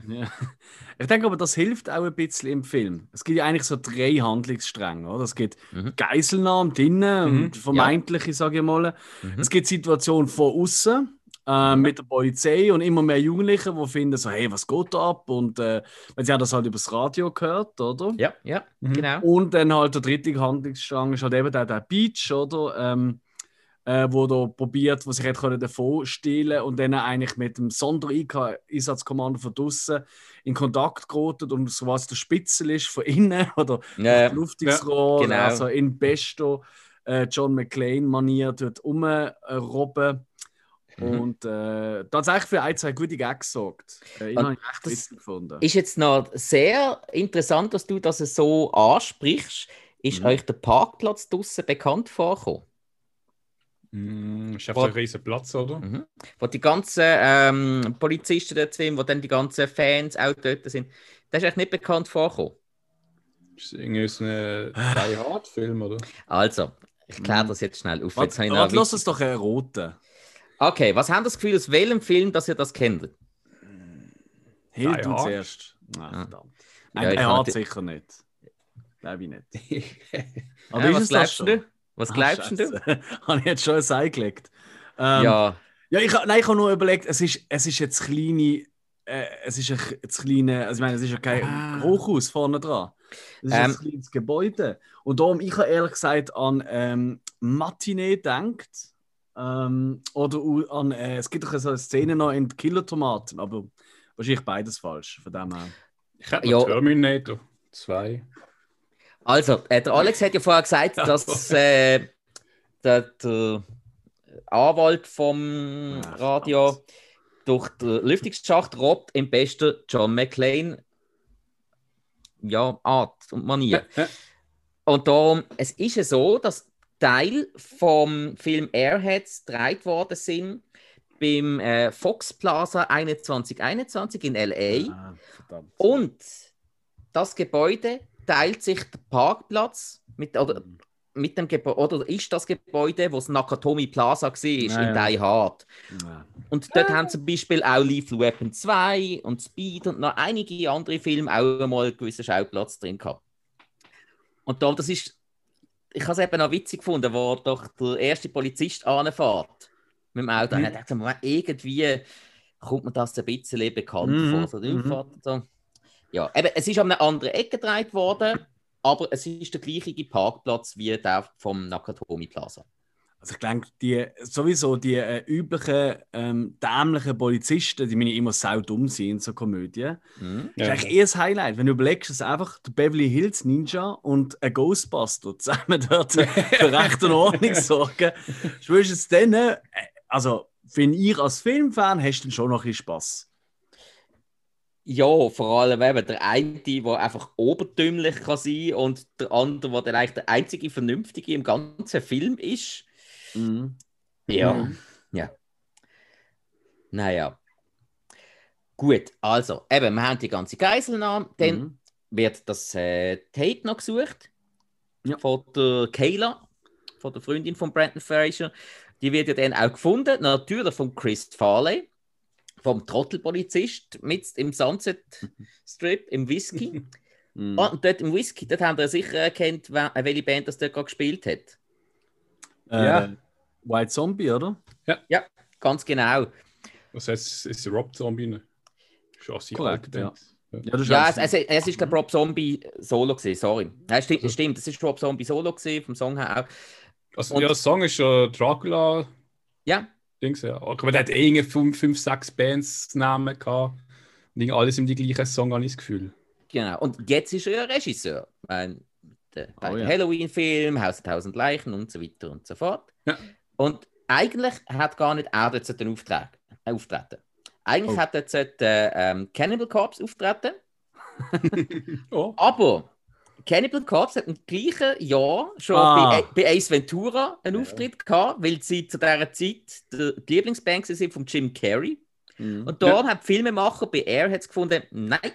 Ich denke aber, das hilft auch ein bisschen im Film. Es gibt ja eigentlich so drei Handlungsstränge. Oder? Es gibt Mhm. Geiselnahmen drinnen, Mhm. und vermeintliche, sage ich mal. Mhm. Es gibt Situationen von außen. Äh, mit der Polizei und immer mehr Jugendliche, die finden so, hey, was geht da ab? Und äh, sie haben das halt über das Radio gehört, oder? Ja, ja, Mhm. genau. Und dann halt der dritte Handlungsstrang ist halt eben der, der Beach, oder? Ähm, äh, wo da probiert, wo sich hätte können davon stehlen und dann eigentlich mit dem Sondereinsatzkommando von draussen in Kontakt geraten und so was der Spitzel ist von innen oder Ja, das Luftungsrohr, genau. also in besto äh, John McClane-Manier dort rumrobben. Mhm. Und äh, tatsächlich für ein, zwei gute Gags gesorgt. Äh, ich habe ich echt das witzig gefunden. Ist jetzt noch sehr interessant, dass du das so ansprichst. Ist Mhm. euch der Parkplatz draussen bekannt vorgekommen? Mm, ist einfach so ein riesen Platz, oder? Mhm. Wo die ganzen ähm, Polizisten dort sind, wo dann die ganzen Fans auch dort sind. Das ist echt nicht bekannt vorgekommen. Ist das irgendwie so ein Die Hard-Film, oder? Also, ich kläre das jetzt schnell auf. Jetzt Warte, lass uns doch einen roten. Okay, was haben das Gefühl, aus welchem Film, dass ihr das kennt? Hilt Die uns Hard? erst. Ach, Ah. verdammt. Ja, Nein, ich er kann hat nicht- sicher nicht. Glaube ich nicht. Ja, was glaubst du? Was Ah, glaubst du? Habe ich jetzt schon ein Ei gelegt. Ähm, Ja, Ja, ich, nein, ich habe nur überlegt, es ist, es ist jetzt kleine, äh, es ist ein ch- jetzt kleine, also ich meine, es ist ja kein Ah. Hochhaus vorne dran. Es ist Ähm. ein kleines Gebäude. Und darum, ich habe ehrlich gesagt an ähm, Matinee gedacht. Ähm, oder an, äh, es gibt doch so eine Szene noch in Killer Tomaten, aber wahrscheinlich beides falsch, von dem her. Ich hätte Ja. Terminator 2. also, äh, der Alex hat ja vorher gesagt, dass äh, der, der Anwalt vom Ach, Radio verdammt. durch den Lüftungsschacht robbt im besten John McClane ja, Art und Manier. Und darum, es ist ja so, dass Teil vom Film Airheads gedreht worden sind beim äh, Fox Plaza 2121 in LA. Ah. Und das Gebäude teilt sich der Parkplatz mit, oder, mit dem Gebäude, oder ist das Gebäude, wo das Nakatomi Plaza war, Ja, in ja. Die Hard. Ja. Und dort haben zum Beispiel auch Lethal Weapon 2 und Speed und noch einige andere Filme auch einmal einen gewissen Schauplatz drin gehabt. Und darum, das ist, ich habe es eben auch witzig gefunden, wo doch der erste Polizist anfährt mit dem Auto. Mhm. Und ich dachte, irgendwie kommt mir das ein bisschen bekannt Mhm, vor. So, mhm. Ja, eben, es ist an einer anderen Ecke gedreht worden, aber es ist der gleiche Parkplatz wie der vom Nakatomi Plaza. Also ich denke, die, sowieso die äh, üblichen ähm, dämlichen Polizisten, die meine immer sau dumm sind in so Komödien, Mhm. ist eigentlich eher das Highlight. Wenn du überlegst, dass einfach der Beverly Hills Ninja und ein Ghostbuster zusammen dort für Recht und Ordnung sorgen, spätestens dann, äh, also finde ich als Filmfan, hast du dann schon noch ein bisschen Spass. Ja, vor allem eben der eine, der einfach obertümlich kann sein und der andere, der dann eigentlich der einzige Vernünftige im ganzen Film ist. Mhm. Ja. Mhm. Ja. Naja. Gut, also, eben, wir haben die ganze Geiselnahme, dann Mhm. wird das äh, Tape noch gesucht Ja. von der Kayla, von der Freundin von Brandon Fraser. Die wird ja dann auch gefunden, natürlich von Chris Farley, vom Trottelpolizist mit im Sunset Strip, im Whisky. Ah, und dort im Whisky, dort haben wir sicher erkannt, wer- welche Band das dort gerade gespielt hat. Äh, Ja. White Zombie, oder? Ganz genau. Was heißt, ist Rob Zombie? ne? Korrekt, ja. ja. Ja, das ist Ja, es, so. es, es ist glaube Rob Zombie Solo gewesen, sorry. Ja, stimmt, Also- stimmt, es ist Rob Zombie Solo gewesen, vom Song her auch. Also, Und- ja, der Song ist ja Dracula. Ja, Dings, ja. Aber der hat eh irgendwie fünf, fünf, sechs Bands Namen gehabt. Und irgendwie alles im die gleichen Song, habe ich das Gefühl. genau. Und jetzt ist er ja Regisseur. Ich meine, der, bei Oh ja. Halloween-Film, Haus der tausend Leichen und so weiter und so fort. Ja. Und eigentlich hat gar nicht er dort den Auftrag, äh, auftreten. Eigentlich Oh. hat jetzt äh, ähm, Cannibal Corpse auftreten. Oh. Aber Cannibal Corpse hat im gleichen Jahr schon Ah. bei, bei Ace Ventura einen Auftritt gehabt, weil sie zu dieser Zeit die Lieblingsband sind von Jim Carrey. Mhm. Und dort haben die Filmemacher bei Air hat's gefunden, nein,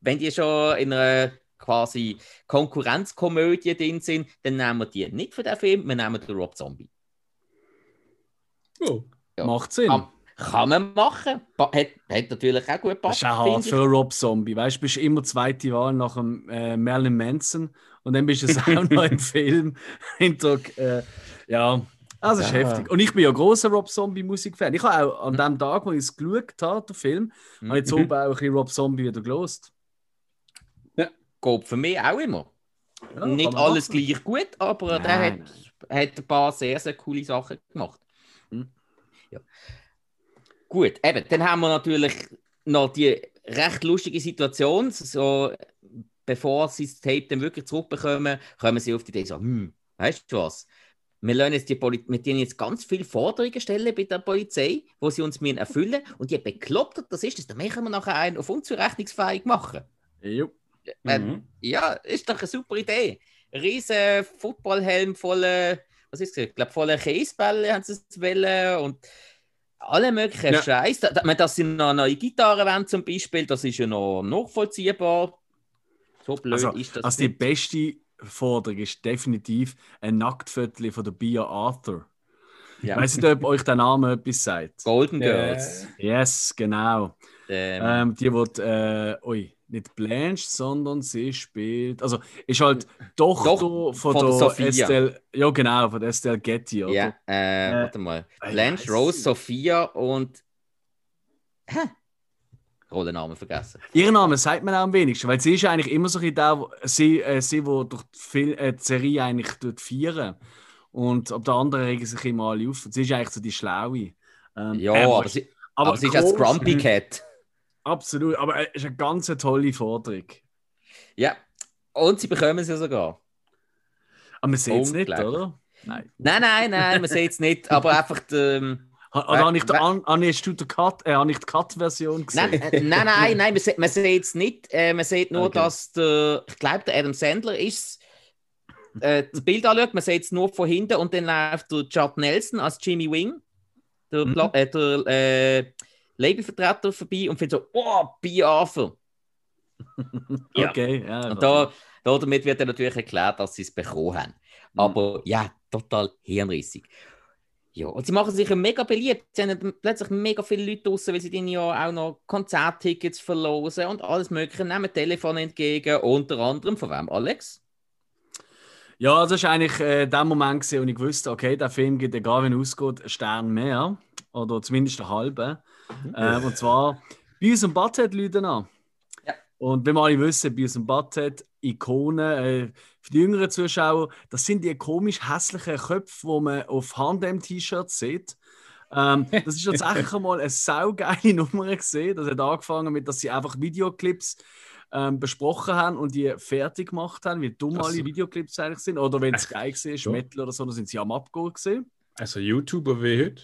wenn die schon in einer quasi Konkurrenzkomödie drin sind, dann nehmen wir die nicht für den Film, wir nehmen den Rob Zombie. oh. Ja. Macht Sinn. Kann, kann man machen. Hat, hat natürlich auch gut Das gepasst. ist auch hart für Rob Zombie. Weißt du, bist immer zweite Wahl nach dem äh, Marilyn Manson und dann bist du auch noch im Film. Hinter, äh, ja, das ist Ja. heftig. Und ich bin ja großer Rob Zombie-Musikfan. Ich habe auch an dem Tag, wo ich es geschaut habe, den Film, Mhm. habe ich jetzt oben auch ein bisschen Rob Zombie wieder gelost. Geht für mich auch immer. Ja, nicht alles machen. gleich gut, aber der Nein, hat, hat ein paar sehr, sehr coole Sachen gemacht. Hm. Ja. Gut, eben, dann haben wir natürlich noch die recht lustige Situation. So, bevor sie das Tape dann wirklich zurückbekommen, kommen sie auf die Idee so, hm, weißt du was? Wir lassen jetzt die Poli mit denen jetzt ganz viele Forderungen stellen bei der Polizei, wo sie uns müssen erfüllen und je bekloppter das ist, dann können wir nachher einen auf unzurechnungsfähig machen. Wenn, Mhm. ja, ist doch eine super Idee. Ein riesen Footballhelm voller, was ist es? Ich glaube, voller Käsebälle haben sie es wollen und alle möglichen Ja. Scheiß. Da, da, dass sie noch neue Gitarren wollen, zum Beispiel, das ist ja noch nachvollziehbar. So blöd Also, ist das. also die nicht. beste Forderung ist definitiv ein Nacktviertel von der Bia Arthur. Ja. Weiß nicht, ob euch der Name etwas sagt. Golden. Girls. Yes, genau. Ähm, Ähm, die wird, äh, ui, nicht Blanche, sondern sie spielt, also ist halt Tochter Doch, von, von der. Estelle, ja genau, von der Estelle Getty, oder? ja, äh, warte mal. Blanche, Rose. Sophia und. Hä? Rollennamen vergessen. Ihren Namen sagt man auch am wenigsten, weil sie ist eigentlich immer so ein wo- sie, äh, sie wo durch die, Fil äh, die Serie eigentlich dort feiern. Und ab der anderen regen sich immer alle auf. Und sie ist eigentlich so die Schlaue. Ähm, Ja, äh, aber, sie, aber, sie ist als Grumpy. Cat. Absolut, aber es ist eine ganz tolle Forderung. Ja. Und sie bekommen sie sogar. Aber man sieht es nicht, oder? Nein. Nein, nein, nein, man sieht es nicht, aber einfach ähm, Oder habe ich, Wä- die An- habe ich, die Cut- äh, die Cut-Version gesehen? nein, äh, nein, nein, nein, man sieht, es nicht. Äh, man sieht nur, Okay. dass der, ich glaube, der Adam Sandler ist äh, das Bild anschaut, man sieht es nur von hinten und dann läuft der Chad Nelson als Jimmy Wing, der, Mhm. Äh, der äh, Labelvertreter vorbei und findet so, oh, B. Arthur. Ja. Okay, ja. Und da, da damit wird dann natürlich erklärt, dass sie es bekommen haben. Mhm. Aber ja, total hirnrissig. Ja, und sie machen sich mega beliebt. Sie haben plötzlich mega viele Leute draußen, weil sie dann ja auch noch Konzerttickets verlosen und alles Mögliche. Nehmen Telefon entgegen, unter anderem von wem? Alex? Ja, das war eigentlich äh, der Moment, gewesen, wo ich wusste, okay, der Film gibt, egal wenn ausgeht, einen Stern mehr. Oder zumindest einen halben. Ähm, und zwar Beavis und Butthead Leute an. Ja. Und wenn wir alle wissen, Beavis und Butthead, Ikonen. Äh, für die jüngeren Zuschauer, das sind die komisch hässlichen Köpfe, die man auf Handem-T-Shirts sieht. Ähm, das ist tatsächlich einmal eine saugeile Nummer gesehen. Das hat angefangen mit, dass sie einfach Videoclips ähm, besprochen haben und die fertig gemacht haben, wie dumm Also- alle Videoclips eigentlich sind. Oder wenn es geil war, Ja. Metal oder so, dann sind sie am Abgehen gesehen. Also YouTuber wie heute.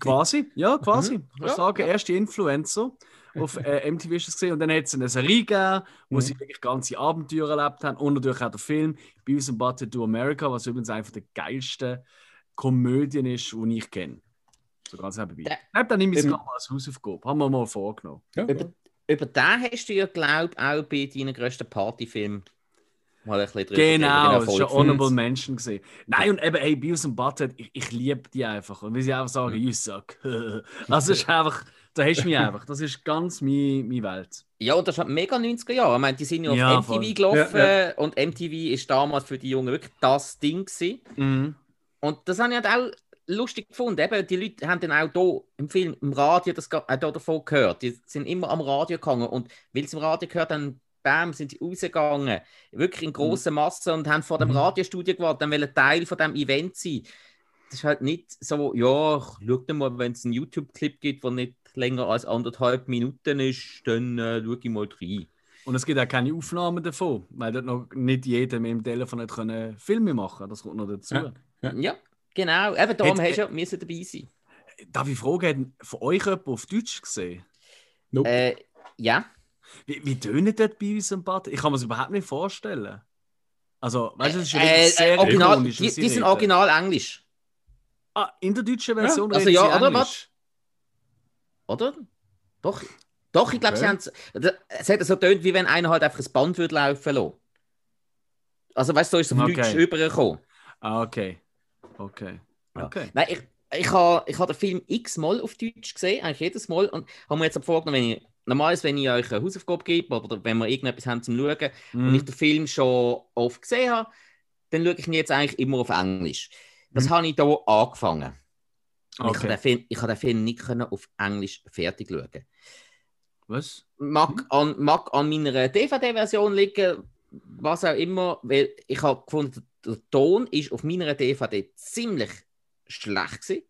Quasi, ja, quasi. Mhm. Ich muss Ja, sagen, erste Influencer auf äh, MTV ist das gesehen und dann hat es eine Serie gegeben, wo Mhm. sie wirklich ganze Abenteuer erlebt haben und natürlich auch der Film Beavis and Butthead to America, was übrigens einfach der geilsten Komödien ist, die ich kenne. So ganz nebenbei. Ich glaube, dann nehme ich es gerade mal als Hausaufgabe. Haben wir mal vorgenommen. Ja, Über, über den hast du ja, glaube ich, auch bei deinen grössten Partyfilmen mal ein bisschen drüber Genau, das war ein Honorable gesehen. Nein, und eben, hey, Beavis and Butthead, ich, ich liebe die einfach. Und wie sie einfach sagen, Mhm. you suck. also, es ist einfach, da hast du mich einfach. Das ist ganz meine, meine Welt. Ja, und das ist halt mega 90er Jahre. Ich meine, die sind ja auf Ja, MTV voll. gelaufen Ja, und MTV ist damals für die Jungen wirklich das Ding gewesen. Mhm. Und das habe ich halt auch lustig gefunden. Eben, die Leute haben dann auch hier im Film, im Radio das, auch da davon gehört. Die sind immer am Radio gegangen und weil sie im Radio gehört haben, bam, sind sie rausgegangen. Wirklich in grossen Massen und haben vor dem Mhm. Radiostudio gewartet, dann wollen Teil von dem Event sein. Das ist halt nicht so, ja, schau mal, wenn es einen YouTube-Clip gibt, der nicht länger als anderthalb Minuten ist, dann äh, schau ich mal rein. Und es gibt auch keine Aufnahmen davon, weil dort noch nicht jeder mit dem Telefon hat können Filme machen Das kommt noch dazu. Ja. Ja, genau. Eben darum Hat- hast du ja müssen dabei sein. Darf ich fragen, hat von euch jemand auf Deutsch gesehen? Nope. Äh, ja. Wie, wie tönen dort bei uns ein Bad? Ich kann mir das überhaupt nicht vorstellen. Also, weißt du, das ist ja Äh, sehr äh, original, die, was die sind reden. original Englisch, Ah, in der deutschen Version also ja, sie oder Englisch. oder? Doch, doch ich glaube, Okay. sie haben es. Hat so tönt, wie wenn einer halt einfach ein Band würde laufen lassen. Also, weißt du, so ist es auf Okay. Deutsch übergekommen. Ah, okay. Okay. Ja. Okay. Nein, ich, ich habe ich ha den Film x-mal auf Deutsch gesehen, eigentlich jedes Mal. Und habe mir jetzt vorgenommen, wenn ich, normalerweise, wenn ich euch eine Hausaufgabe gebe oder wenn wir irgendetwas haben zum Schauen und Mhm. ich den Film schon oft gesehen habe, dann schaue ich ihn jetzt eigentlich immer auf Englisch. Das Mhm. habe ich hier angefangen. Und Ich, Okay. habe den Film, ich habe den Film nicht können auf Englisch fertig schauen. Was? Mag an, mag an meiner DVD-Version liegen, was auch immer, weil ich habe gefunden, der Ton ist auf meiner DVD ziemlich schlecht gewesen.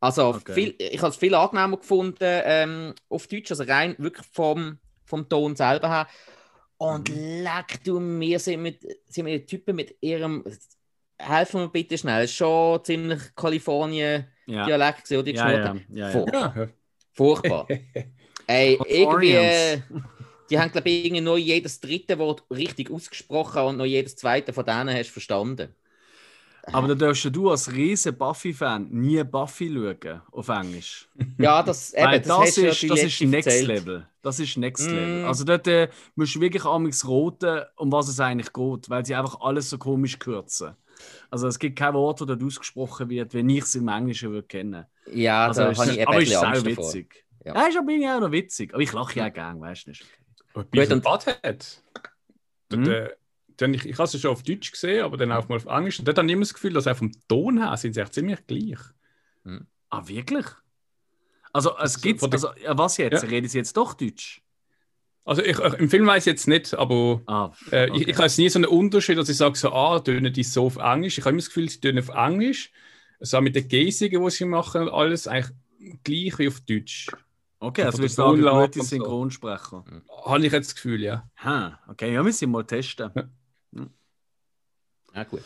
Also Okay. viel, ich habe es viel angenehmer gefunden ähm, auf Deutsch, also rein wirklich vom, vom Ton selber her. Und Mhm. leck du mir, sind mit, sind mit Typen mit ihrem, helfen mir bitte schnell, schon ziemlich Kalifornien-Dialekt Ja. gesehen, die Ja, geschnurrt ja, haben. ja, Voll. ja. Ja, Furchtbar. Ey, irgendwie. Die haben, glaube ich, irgendwie nur jedes dritte Wort richtig ausgesprochen und nur jedes zweite von denen hast du verstanden. Aber da darfst du als riesen Buffy-Fan nie Buffy schauen auf Englisch. Ja, das, eben, Weil das, das, ja ist, die das ist Next erzählt. Level. Das ist Next Mm. Level. Also dort äh, musst du wirklich amigs roten, um was es eigentlich geht, weil sie einfach alles so komisch kürzen. Also es gibt kein Wort, das dort ausgesprochen wird, wenn ich es im Englischen würde kennen. Ja, Also da ist habe ich eben aber ist davor. witzig. Ja. Ja, ist bin ich auch noch witzig. Aber ich lache ja auch gern, weißt du nicht. Und Beavis und- and Butthead. Mhm. Äh, dann, ich ich habe es schon auf Deutsch gesehen, aber dann auch mal auf Englisch. Und dort habe ich immer das Gefühl, dass auch vom Ton her sind sie echt ziemlich gleich. Ah, wirklich? Also es Also, gibt, also ja, was jetzt? Ja. Reden sie jetzt doch Deutsch? Also ich, ich, im Film weiß ich jetzt nicht, aber Ah, äh, okay. ich, ich habe jetzt nie so einen Unterschied, dass ich sage, so, ah, tönen die so auf Englisch. Ich habe immer das Gefühl, sie tönen auf Englisch. So mit den Gesigen, die sie machen, alles eigentlich gleich wie auf Deutsch. Okay, also du sagen, gute und so. Synchronsprecher. Habe ich jetzt das Gefühl, ja. Ha, okay, ja, müssen wir mal testen. Ja, gut.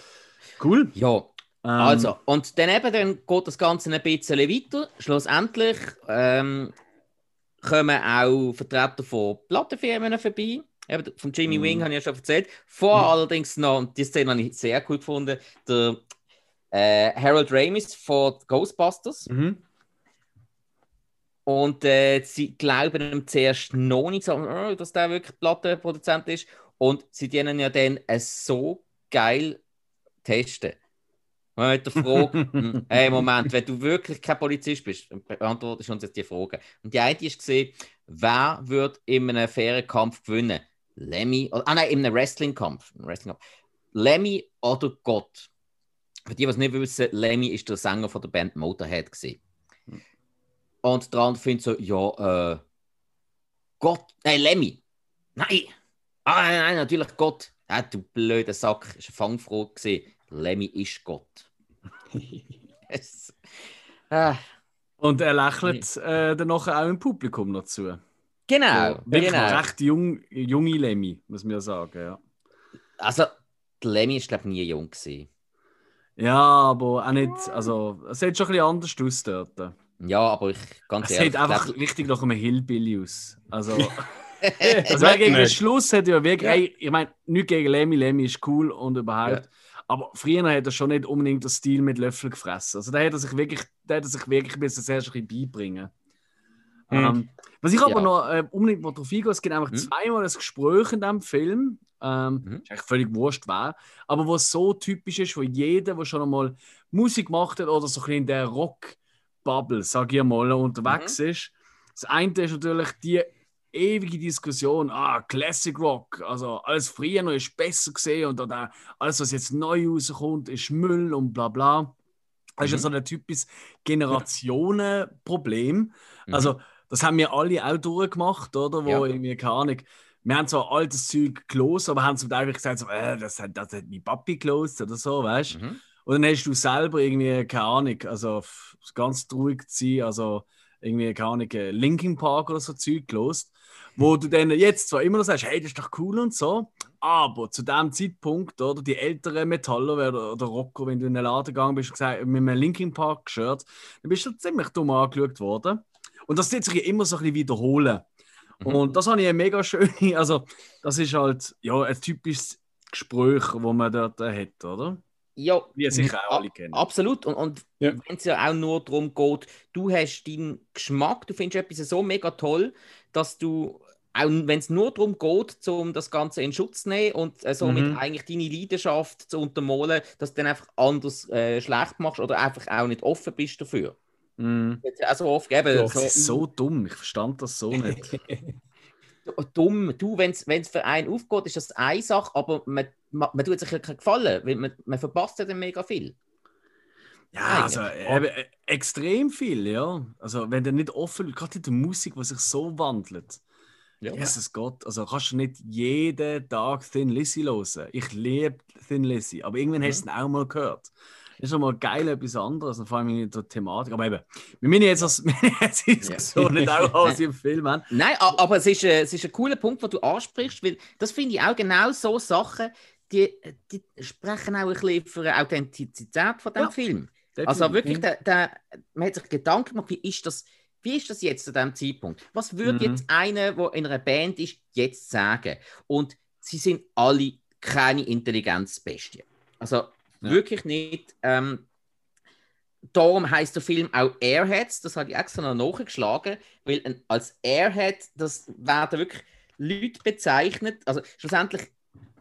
Cool. Ja, Ähm, also, und dann eben dann geht das Ganze ein bisschen weiter. Schlussendlich ähm, kommen auch Vertreter von Plattenfirmen vorbei. Eben, von Jimmy Mhm. Wing habe ich ja schon erzählt. Vor Mhm. allerdings noch, und die Szene habe ich sehr cool gefunden, der äh, Harold Ramis von Ghostbusters. Mhm. Und äh, sie glauben ihm zuerst noch nicht, so, äh, dass der wirklich Plattenproduzent ist. Und sie dienen ja dann äh, so geil testen. Man hat die Frage, hm, hey, Moment, wenn du wirklich kein Polizist bist, beantwortest du uns jetzt die Frage. Und die eine ist gesehen, wer wird in einem fairen Kampf gewinnen? Lemmy, oder, ah nein, in einem Wrestling-Kampf. Wrestling Lemmy oder Gott? Für die, die es nicht wissen, Lemmy ist der Sänger von der Band Motorhead. Gewesen. Und der andere findet so, ja, äh, Gott, nein, Lemmy. Nein, Ah, nein, nein, natürlich Gott. Ah, du blöder Sack, ist eine Fangfroh gesehen. Lemmy ist Gott. es, ah, Und er lächelt äh, dann nachher auch im Publikum noch zu. genau, Wirklich genau. recht jung, junge Lemmy, muss man ja sagen. Ja, Also, der Lemmy ist, glaube ich, nie jung gewesen. ja aber auch nicht. Also, es sieht schon ein bisschen anders aus dort. Ja, aber ich, ganz Es ehrlich, sieht einfach glaub, richtig nach einem Hillbilly aus. Also, Das also gegen den. Schluss hat er wirklich. Ja. Ey, ich meine, nicht gegen Lemmy, Lemmy ist cool und überhaupt. Aber früher hat er schon nicht unbedingt den Stil mit Löffel gefressen. Also, da hat er sich wirklich, da hat er sich wirklich bis zuerst ein bisschen beibringen. Hm. Ähm, was ich aber Ja. noch äh, unbedingt mal drauf eingehe, es gibt einfach Hm. zweimal ein Gespräch in diesem Film. Ähm, Mhm. Ist eigentlich völlig wurscht, wer. Aber was so typisch ist für jeden, der schon einmal Musik gemacht hat oder so ein bisschen in der Rock-Bubble, sag ich mal, unterwegs Mhm. ist. Das eine ist natürlich die ewige Diskussion, ah, Classic Rock, also alles früher noch ist besser gesehen und oder alles, was jetzt neu rauskommt, ist Müll und bla bla. Das ist ja Mhm. so ein typisches Generationenproblem. Mhm. Also, das haben wir alle auch durchgemacht, oder? Wo Ja. irgendwie, keine Ahnung, wir haben zwar altes Zeug gelost, aber haben zum Teil gesagt, so, äh, das, hat, das hat mein Papi gelost oder so, weißt du? Mhm. Und dann hast du selber irgendwie, keine Ahnung, also ganz traurig zu sein, also irgendwie, keine Ahnung, äh, Linkin Park oder so Zeug gelost, wo du dann jetzt zwar immer noch sagst, hey, das ist doch cool und so, aber zu dem Zeitpunkt, oder, die älteren Metaller oder, oder Rocker, wenn du in den Laden gegangen bist und gesagt, mit einem Linkin Park Shirt, dann bist du ziemlich dumm angeschaut worden. Und das wird sich ja immer so ein bisschen wiederholen. Mhm. Und das habe ich eine mega schöne, also das ist halt ja, ein typisches Gespräch, wo man dort äh, hat, oder? Ja, Wie sicher auch a- alle kennen. absolut. Und, und Ja. wenn es ja auch nur darum geht, du hast deinen Geschmack, du findest etwas so mega toll, dass du, auch wenn es nur darum geht, um das Ganze in Schutz zu nehmen und äh, somit Mhm. eigentlich deine Leidenschaft zu untermalen, dass du dann einfach anders äh, schlecht machst oder einfach auch nicht offen bist dafür. Mhm. Also oft eben Ja, so, Das ist so dumm, ich verstand das so nicht. dumm. Du, wenn es für einen aufgeht, ist das eine Sache, aber man, man, man tut sich ja keinen Gefallen, weil man, man verpasst ja dann mega viel. Ja, also eben, äh, extrem viel, ja. Also wenn du nicht offen, gerade in der Musik, die sich so wandelt. Ja. Jesus Gott, also kannst du nicht jeden Tag Thin Lizzy hören. Ich liebe Thin Lizzy, aber irgendwann hast du es auch mal gehört. Das ist schon mal geil, etwas anderes, vor allem in der Thematik. Aber eben, wir müssen jetzt als wir müssen jetzt die Diskussion nicht auch aus im Film haben. Nein, aber es ist, äh, es ist ein cooler Punkt, den du ansprichst, weil das finde ich auch genau so Sachen, die, die sprechen auch ein bisschen für eine Authentizität von dem Ja, Film. Definitiv. Also wirklich, der, der, man hat sich Gedanken gemacht, wie ist das, wie ist das jetzt zu diesem Zeitpunkt? Was würde Mhm. jetzt einer, der in einer Band ist, jetzt sagen? Und sie sind alle keine Intelligenzbestien. Also Ja. wirklich nicht. Ähm, darum heißt der Film auch Airheads, das habe ich extra noch nachgeschlagen, weil ein, als Airhead, das werden wirklich Leute bezeichnet, also schlussendlich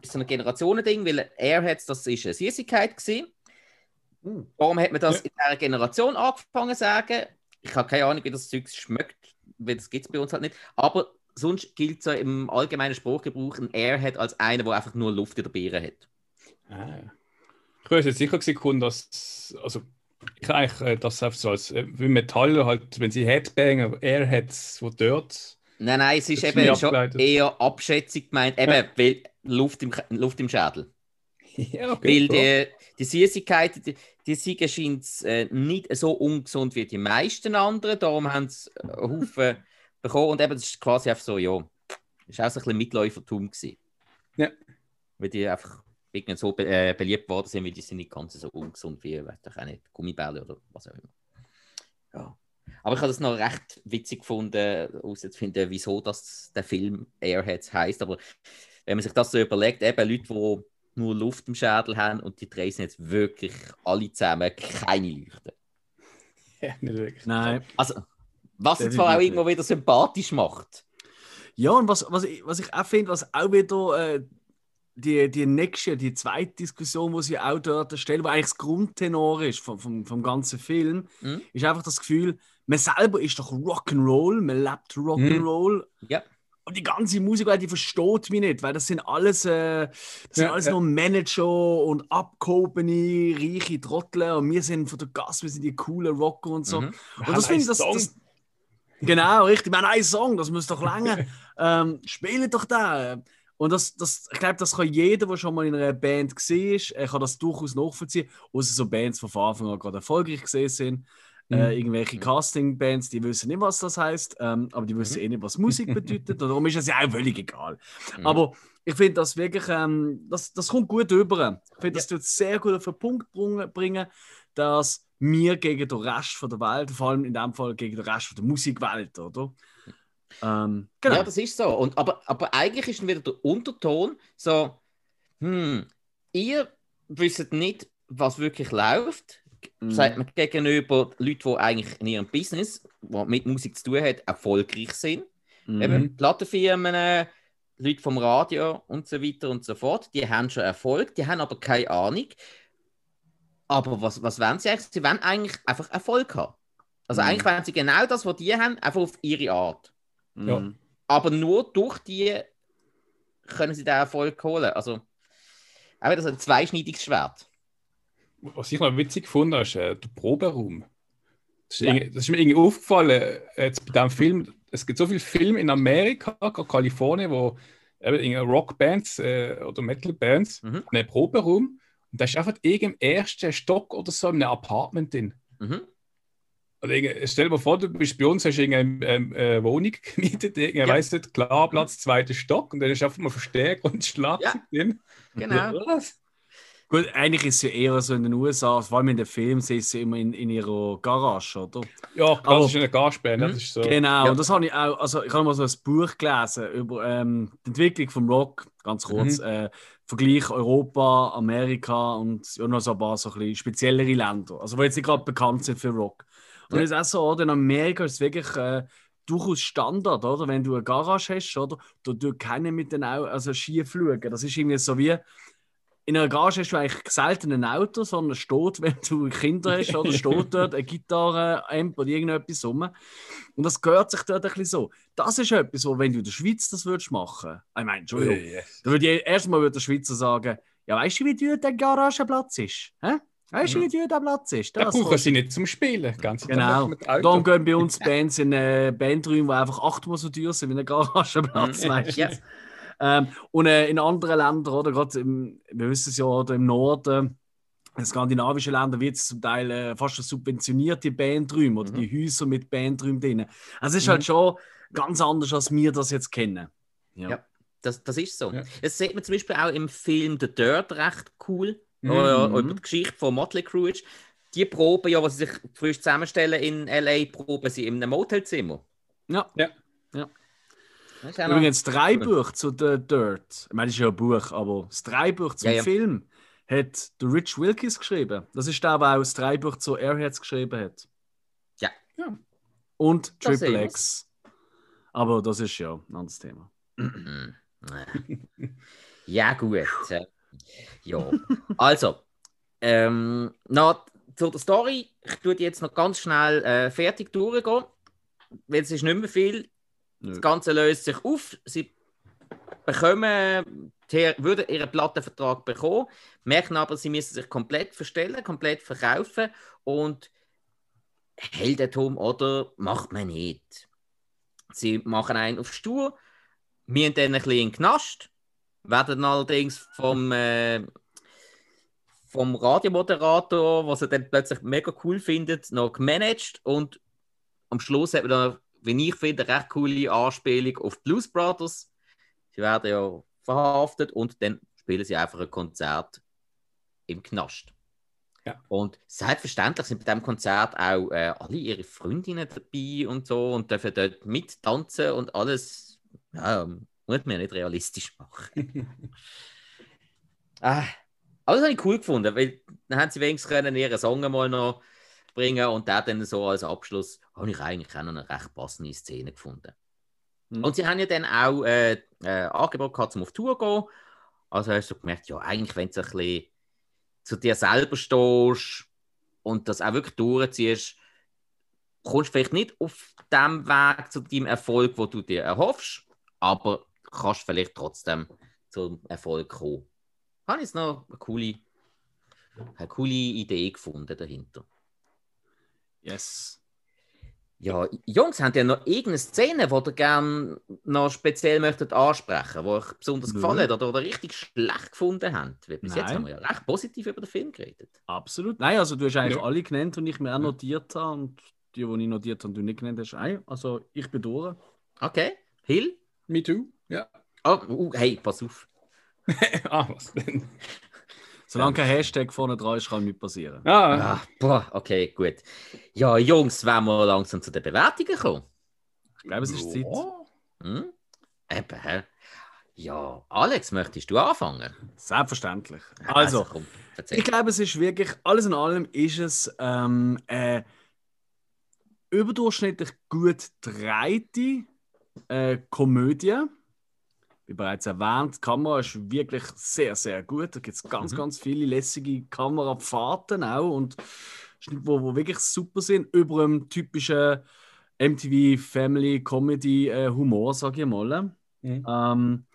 ist es ein Generationending, weil Airheads, das ist eine Süßigkeit gewesen. Uh. Darum hat man das Ja. in dieser Generation angefangen zu sagen. Ich habe keine Ahnung, wie das Zeug schmeckt, weil das gibt es bei uns halt nicht. Aber sonst gilt so im allgemeinen Spruchgebrauch ein Airhead als einer, der einfach nur Luft in der Beere hat. Ah. Ich wäre jetzt sicher gewesen, dass, also ich eigentlich äh, das einfach so als äh, wie Metaller halt, wenn sie Headbanger, Airheads, wo dort. Nein, nein, es ist eben schon eher Abschätzung gemeint, eben, weil Luft im, Luft im Schädel. ja, Weil die, die Süßigkeiten, die, die Siege scheint äh, nicht so ungesund wie die meisten anderen. Darum haben sie äh, einen Haufen bekommen. Und eben, das ist quasi einfach so, ja, das war auch so ein bisschen Mitläufertum. Gewesen. Ja. Weil die einfach irgendwie so be äh, beliebt worden sind, weil die sind nicht ganz so ungesund wie, weiß ich auch nicht, Gummibälle oder was auch immer. Ja. Aber ich habe das noch recht witzig gefunden, herauszufinden, wieso das der Film Airheads heißt. Aber wenn man sich das so überlegt, eben Leute, die nur Luft im Schädel haben und die drei sind jetzt wirklich alle zusammen keine Leuchten. ja, nicht wirklich. Nein. Also, was jetzt zwar auch irgendwo wieder sympathisch macht. Ja, und was, was, ich, was ich auch finde, was auch wieder äh, die, die nächste, die zweite Diskussion, die sie auch dort stellen, wo eigentlich das Grundtenor ist vom, vom, vom ganzen Film, Mhm. ist einfach das Gefühl, man selber ist doch Rock'n'Roll, man lebt Rock'n'Roll. Ja. Und die ganze Musikwelt, die versteht mich nicht, weil das sind alles, äh, das sind Ja, alles ja. nur Manager und abgehobene, reiche Trottel und wir sind von der Gas, wir sind die coolen Rocker und so. Mhm. Und das finde ich, das, das. Genau, richtig. Haben einen Song, das muss doch länger. ähm, spielen doch da. Und das, das, ich glaube, das kann jeder, der schon mal in einer Band war, kann das durchaus nachvollziehen. Außer so Bands, die von Anfang an gerade erfolgreich gesehen sind. Äh, Mhm. irgendwelche Casting-Bands, die wissen nicht, was das heißt, ähm, aber die wissen eh nicht, was Musik bedeutet. Und darum ist es ja auch völlig egal. Mhm. Aber ich finde das wirklich, ähm, das, das kommt gut rüber. Ich finde, das tut sehr gut auf den Punkt bringen, dass wir gegen den Rest von der Welt, vor allem in dem Fall gegen den Rest von der Musikwelt, oder? Ähm, genau. Ja, das ist so. Und, aber, aber eigentlich ist dann wieder der Unterton so, hm, ihr wisst nicht, was wirklich läuft. Mhm. Sagt man gegenüber Leuten, die eigentlich in ihrem Business, was mit Musik zu tun hat, erfolgreich sind. Mhm. Eben Plattenfirmen, Leute vom Radio und so weiter und so fort, die haben schon Erfolg, die haben aber keine Ahnung. Aber was, was wollen sie eigentlich? Sie wollen eigentlich einfach Erfolg haben. Also Mhm. eigentlich wollen sie genau das, was die haben, einfach auf ihre Art. Ja. Mhm. Aber nur durch die können sie den Erfolg holen. Also auch wieder so ein zweischneidiges Schwert. Was ich noch witzig gefunden habe, ist äh, der Proberaum. Das ist, Ja. das ist mir irgendwie aufgefallen, äh, jetzt bei diesem Film. Es gibt so viele Filme in Amerika, gerade Kalifornien, wo eben Rockbands äh, oder Metalbands Mhm. einen Proberaum und da ist einfach irgendwie im ersten Stock oder so in einem Apartment drin. Mhm. Oder stell dir mal vor, du bist bei uns, hast irgendeine ähm, äh, Wohnung gemietet, irgendwie, Ja. weißt du, klar, Platz, zweiter Stock und dann ist einfach mal Verstärker und Schlagzeug drin. Genau. Was? Gut, eigentlich ist es ja eher so in den USA, vor allem in den Filmen, sie immer in, in ihrer Garage, oder? Ja, klar, Aber- das ist eine Gasband, Mhm. das ist so. Genau, Ja. und das habe ich auch, also ich habe mal so ein Buch gelesen über ähm, die Entwicklung vom Rock, ganz kurz, äh, Vergleich Europa, Amerika und ja, noch so ein paar so ein bisschen speziellere Länder, also wo jetzt nicht gerade bekannt sind für Rock. Und Ja. es ist auch so, oder, in Amerika ist es wirklich äh, durchaus Standard, oder? Wenn du eine Garage hast, oder? Da tut keiner mit den Augen, also schief schauen. Das ist irgendwie so wie, in einer Garage hast du eigentlich selten ein Auto, sondern es steht, wenn du Kinder hast, oder steht dort eine Gitarre, Amp oder irgendetwas rum. Und das gehört sich dort ein bisschen so. Das ist etwas, wo, wenn du in der Schweiz das würdest machen, ich meine, Entschuldigung, yes. da würde ich erstmal würde der Schweizer sagen, ja, weißt du, wie teuer der Garagenplatz ist? Hä? Weißt du, wie teuer der Platz ist? Da Das brauchen kostet- sie nicht zum Spielen. Ganz Genau. Darum gehen bei uns Bands in äh, Bandräume, die einfach achtmal so teuer sind wie ein Garagenplatz, Mhm. weißt du? Ja. Ähm, und äh, in anderen Ländern, oder gerade im, wir wissen es ja, oder im Norden, in skandinavischen Ländern wird es zum Teil äh, fast schon subventioniert, die Bandräume oder Mhm. die Häuser mit Bandräumen drin. Also es ist halt schon ganz anders, als wir das jetzt kennen. Ja. Das, das ist so. Ja. Das sieht man zum Beispiel auch im Film The Dirt recht cool, Mhm. ja Mhm. über die Geschichte von Motley Crue ist. Die Proben, ja, was sie sich frisch zusammenstellen in L.A., proben sie in einem Motelzimmer. Ja. Das ist noch- Übrigens, das Drehbuch zu The Dirt, ich meine, das ist ja ein Buch, aber das Drehbuch zum Ja, ja. Film hat der Rich Wilkins geschrieben. Das ist der, der auch das Drehbuch zu Airheads geschrieben hat. Ja. Ja. Und Da Triple X. Aber das ist ja ein anderes Thema. Ja, gut. äh, Ja. Also, ähm, noch zu der Story. Ich tue die jetzt noch ganz schnell äh, fertig durchgehen, weil es ist nicht mehr viel. Das Ganze löst sich auf. Sie bekommen, würden ihren Plattenvertrag bekommen, merken aber, sie müssen sich komplett verstellen, komplett verkaufen und Heldentum oder macht man nicht. Sie machen einen auf Stur, müssen dann ein bisschen in den Knast, werden allerdings vom, äh, vom Radiomoderator, was er dann plötzlich mega cool findet, noch gemanagt und am Schluss hat man dann, wie ich finde, eine recht coole Anspielung auf die Blues Brothers. Sie werden ja verhaftet und dann spielen sie einfach ein Konzert im Knast. Ja. Und selbstverständlich sind bei diesem Konzert auch äh, alle ihre Freundinnen dabei und so und dürfen dort mittanzen und alles. Ja, muss man nicht realistisch machen. ah, das habe ich cool gefunden, weil dann haben sie wenigstens können ihren Song mal noch bringen und der dann so als Abschluss habe ich eigentlich auch noch eine recht passende Szene gefunden. Mhm. Und sie haben ja dann auch äh, äh, Angebot gehabt, um auf Tour zu gehen. Also hast du gemerkt, ja, eigentlich, wenn du ein bisschen zu dir selber stehst und das auch wirklich durchziehst, kommst du vielleicht nicht auf dem Weg zu deinem Erfolg, wo du dir erhoffst, aber kannst vielleicht trotzdem zum Erfolg kommen. Habe ich noch eine coole, eine coole Idee gefunden dahinter. Yes. Ja, Jungs, habt ihr noch irgendeine Szene, die ihr gerne noch speziell möchtet ansprechen, die euch besonders gefallen hat oder, oder richtig schlecht gefunden habt? Weil bis jetzt Nein. haben wir ja recht positiv über den Film geredet. Absolut. Nein, also du hast eigentlich Ja. alle genannt, die ich mir auch notiert habe. Und die, die ich notiert habe, du nicht genannt hast. Nein, also ich bin durch. Okay, Hill? Me too. Ja. Oh, uh, hey, pass auf. ah, was denn? Solange kein Hashtag vorne dran ist, kann nichts passieren. Ah, Ah, boah, okay, gut. Ja, Jungs, wollen wir langsam zu den Bewertungen kommen? Ich glaube, es ist Zeit. ja. Hm? Eben, hä? Ja, Alex, möchtest du anfangen? Selbstverständlich. Also, komm, erzähl. ich glaube, es ist wirklich, alles in allem ist es ähm, eine überdurchschnittlich gut dreite äh, Komödie. Wie bereits erwähnt, die Kamera ist wirklich sehr, sehr gut. Da gibt es ganz, Mhm. ganz viele lässige Kamerafahrten auch und wo, wo wirklich super sind, über einem typischen MTV Family Comedy äh, Humor, sage ich mal. Mhm. Ähm,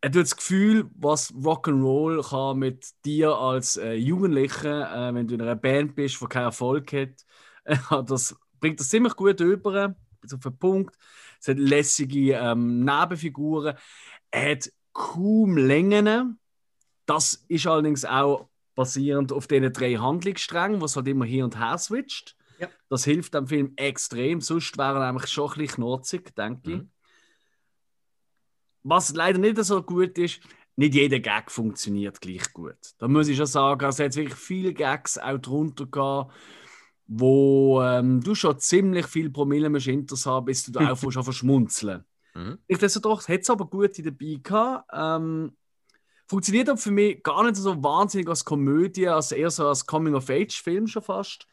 er hat das Gefühl, was Rock'n'Roll kann mit dir als äh, Jugendlicher, äh, wenn du in einer Band bist, die keinen Erfolg hat, äh, das bringt das ziemlich gut rüber, bis auf den Punkt. Es hat lässige ähm, Nebenfiguren, er hat kaum Längen. Das ist allerdings auch basierend auf diesen drei Handlungssträngen, was halt immer hier und her switcht. Ja. Das hilft dem Film extrem, sonst wäre er nämlich schon ein bisschen knorzig, denke ich. Mhm. Was leider nicht so gut ist, nicht jeder Gag funktioniert gleich gut. Da muss ich schon sagen, also es hat wirklich viele Gags auch drunter gehabt, wo ähm, du schon ziemlich viel Promille musst hinter haben, bis du da auch schon verschmunzeln. Mhm. Nichtsdestotrotz hat es aber gute dabei gehabt. Ähm, funktioniert aber für mich gar nicht so wahnsinnig als Komödie, als eher so als Coming-of-Age-Film schon fast.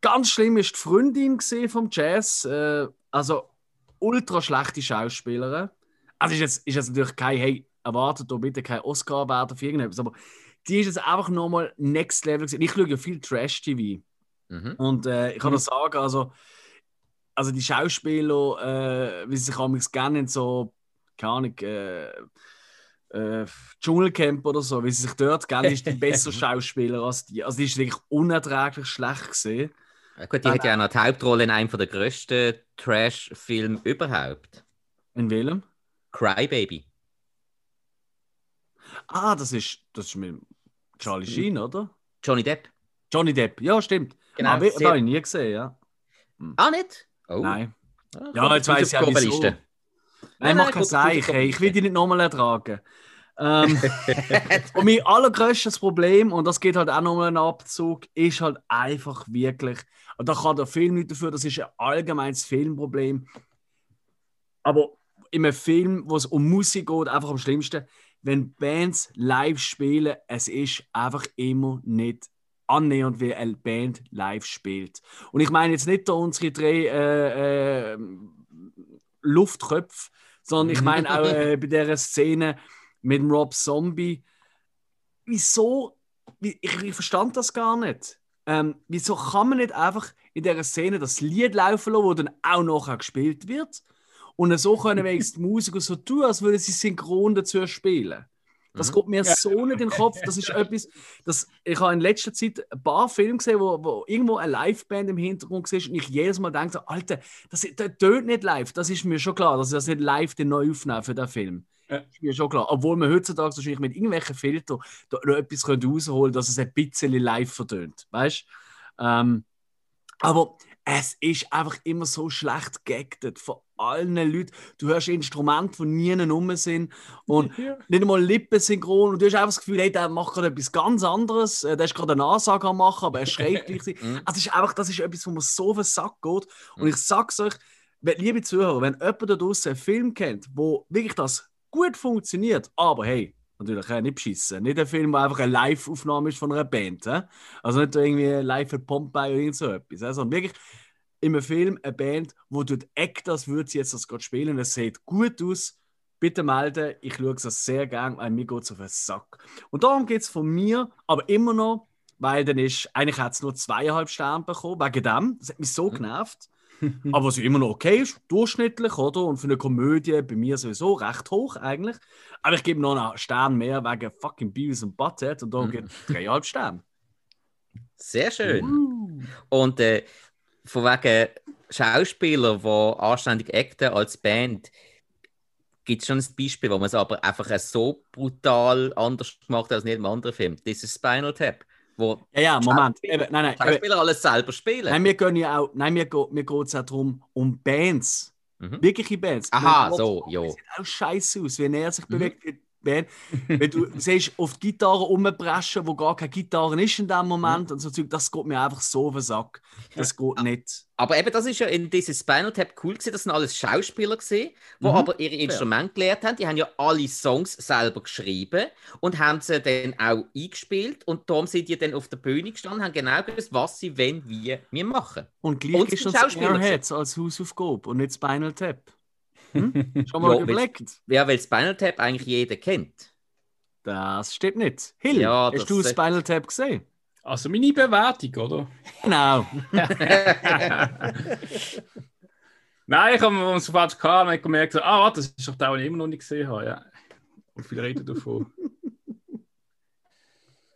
Ganz schlimm ist die Freundin gesehen vom Jazz, äh, also ultra schlechte Schauspielerin. Also ist jetzt, ist jetzt natürlich kein, hey, erwartet doch bitte kein Oscar werden für irgendetwas, aber die ist jetzt einfach nochmal Next Level gewesen. Ich schaue ja viel Trash-TV. Mhm. Und äh, ich kann Mhm. nur sagen, also, also die Schauspieler, äh, wie sie sich amigs gerne in so, keine Ahnung, äh, äh, Dschungelcamp oder so, wie sie sich dort gerne ist die bessere Schauspieler als die. Also die ist wirklich unerträglich schlecht gesehen. Ja, gut, die hat ja auch noch die Hauptrolle in einem der grössten Trash-Filme überhaupt. In welchem? Crybaby. Ah, das ist, das ist mit Charlie Sheen, oder? Johnny Depp. Johnny Depp, ja, stimmt. Genau, sehr- das habe ich nie gesehen, ja. Ah, nicht? Oh. Nein. Ah, Ja, jetzt weiss ich die wieso. Nein, Nein, mach kein Seich, hey. ich will die nicht nochmal ertragen. Ähm, und mein allergrößtes Problem, und das geht halt auch nochmal einen Abzug, ist halt einfach wirklich, und da kann der Film nicht dafür, das ist ein allgemeines Filmproblem. Aber in einem Film, wo es um Musik geht, einfach am schlimmsten, wenn Bands live spielen, es ist einfach immer nicht annähernd wie eine Band live spielt. Und ich meine jetzt nicht da unsere drei äh, äh, Luftköpfe, sondern ich meine auch äh, bei der Szene mit dem Rob Zombie. Wieso? Wie, ich, ich verstand das gar nicht. Ähm, wieso kann man nicht einfach in dieser Szene das Lied laufen lassen, das dann auch nachher gespielt wird? Und so können wenigstens die Musiker so tun, als würden sie synchron dazu spielen. Das Mhm. geht mir so nicht in den Kopf. Das ist etwas, das, ich habe in letzter Zeit ein paar Filme gesehen, wo, wo irgendwo eine Liveband im Hintergrund war und ich jedes Mal denke, so, Alter, das, das tönt nicht live. Das ist mir schon klar, dass sie das nicht live den neu aufnehmen für den Film. Ja. Ist mir schon klar. Obwohl man heutzutage wahrscheinlich mit irgendwelchen Filtern da noch etwas könnte rausholen dass es ein bisschen live vertönt. Weißt du? Ähm, aber es ist einfach immer so schlecht geactet von allen Leuten. Du hörst Instrumente, die nie rum sind und Ja. nicht einmal Lippensynchron und du hast einfach das Gefühl, hey, der macht gerade etwas ganz anderes. Äh, Der ist gerade eine Ansage am machen, aber er schreit gleichzeitig. Mhm. Also, es ist einfach, das ist etwas, wo mir so auf den Sack geht. Und ich sag's euch, liebe Zuhörer, wenn jemand da draußen einen Film kennt, wo wirklich das gut funktioniert, aber hey, natürlich äh, nicht beschissen. Nicht ein Film, der einfach eine Live-Aufnahme ist von einer Band. Äh? Also nicht irgendwie live für Pompeii oder irgend so etwas. Äh? Sondern wirklich in einem Film eine Band, wo du Act, als würde sie jetzt das gerade spielen. Es sieht gut aus. Bitte melden, ich schaue es sehr gern, weil mir geht es auf den Sack. Und darum geht es von mir, aber immer noch, weil dann ist, eigentlich hat es nur zweieinhalb Sterne bekommen, wegen dem. Das hat mich so genervt. aber was ja immer noch okay ist, durchschnittlich, oder? Und für eine Komödie bei mir sowieso recht hoch eigentlich. Aber ich gebe noch einen Stern mehr wegen fucking Beavis und Butthead und da Mhm. gibt es dreieinhalb Sterne. Sehr schön. Und äh, von wegen Schauspieler, die anständig acten als Band, gibt es schon ein Beispiel, wo man es aber einfach so brutal anders gemacht hat als in jedem anderen Film. Das ist Spinal Tap. Wo Ja, ja, Moment. Eben, nein, nein. Schauspieler alles selber spielen. nein, wir gehen ja auch, nein, mir, geht- mir geht es auch darum, um Bands. Mhm. Wirkliche Bands. Aha, so, ja. sieht auch scheiße aus, wenn er sich Mhm. bewegt Band. wenn du siehst, auf die Gitarre rumpreschen, wo gar keine Gitarre ist in dem. Moment und so Zeug, das geht mir einfach so auf den Sack. Das geht nicht. Aber eben, das ist ja in diesem Spinal Tap cool gewesen. Das sind alles Schauspieler gesehen, die Mhm. aber ihre Instrumente gelernt haben. Die haben ja alle Songs selber geschrieben und haben sie dann auch eingespielt. Und darum sind die dann auf der Bühne gestanden, haben genau gewusst, was sie, wenn, wie, wir machen. Und gleich Und ist uns Airheads als Hausaufgabe und nicht Spinal Tap. Hm? Schon mal Ja, überlegt? Ja, weil Spinal Tap eigentlich jeder kennt. Das stimmt nicht. Hill, Ja, hast das du Spinal Tap gesehen? Also meine Bewertung, oder? Genau. Nein, ich habe uns sofort gehabt und gemerkt, ah, warte, das ist doch der, den ich immer noch nicht gesehen habe. Ja. Und viele reden davon.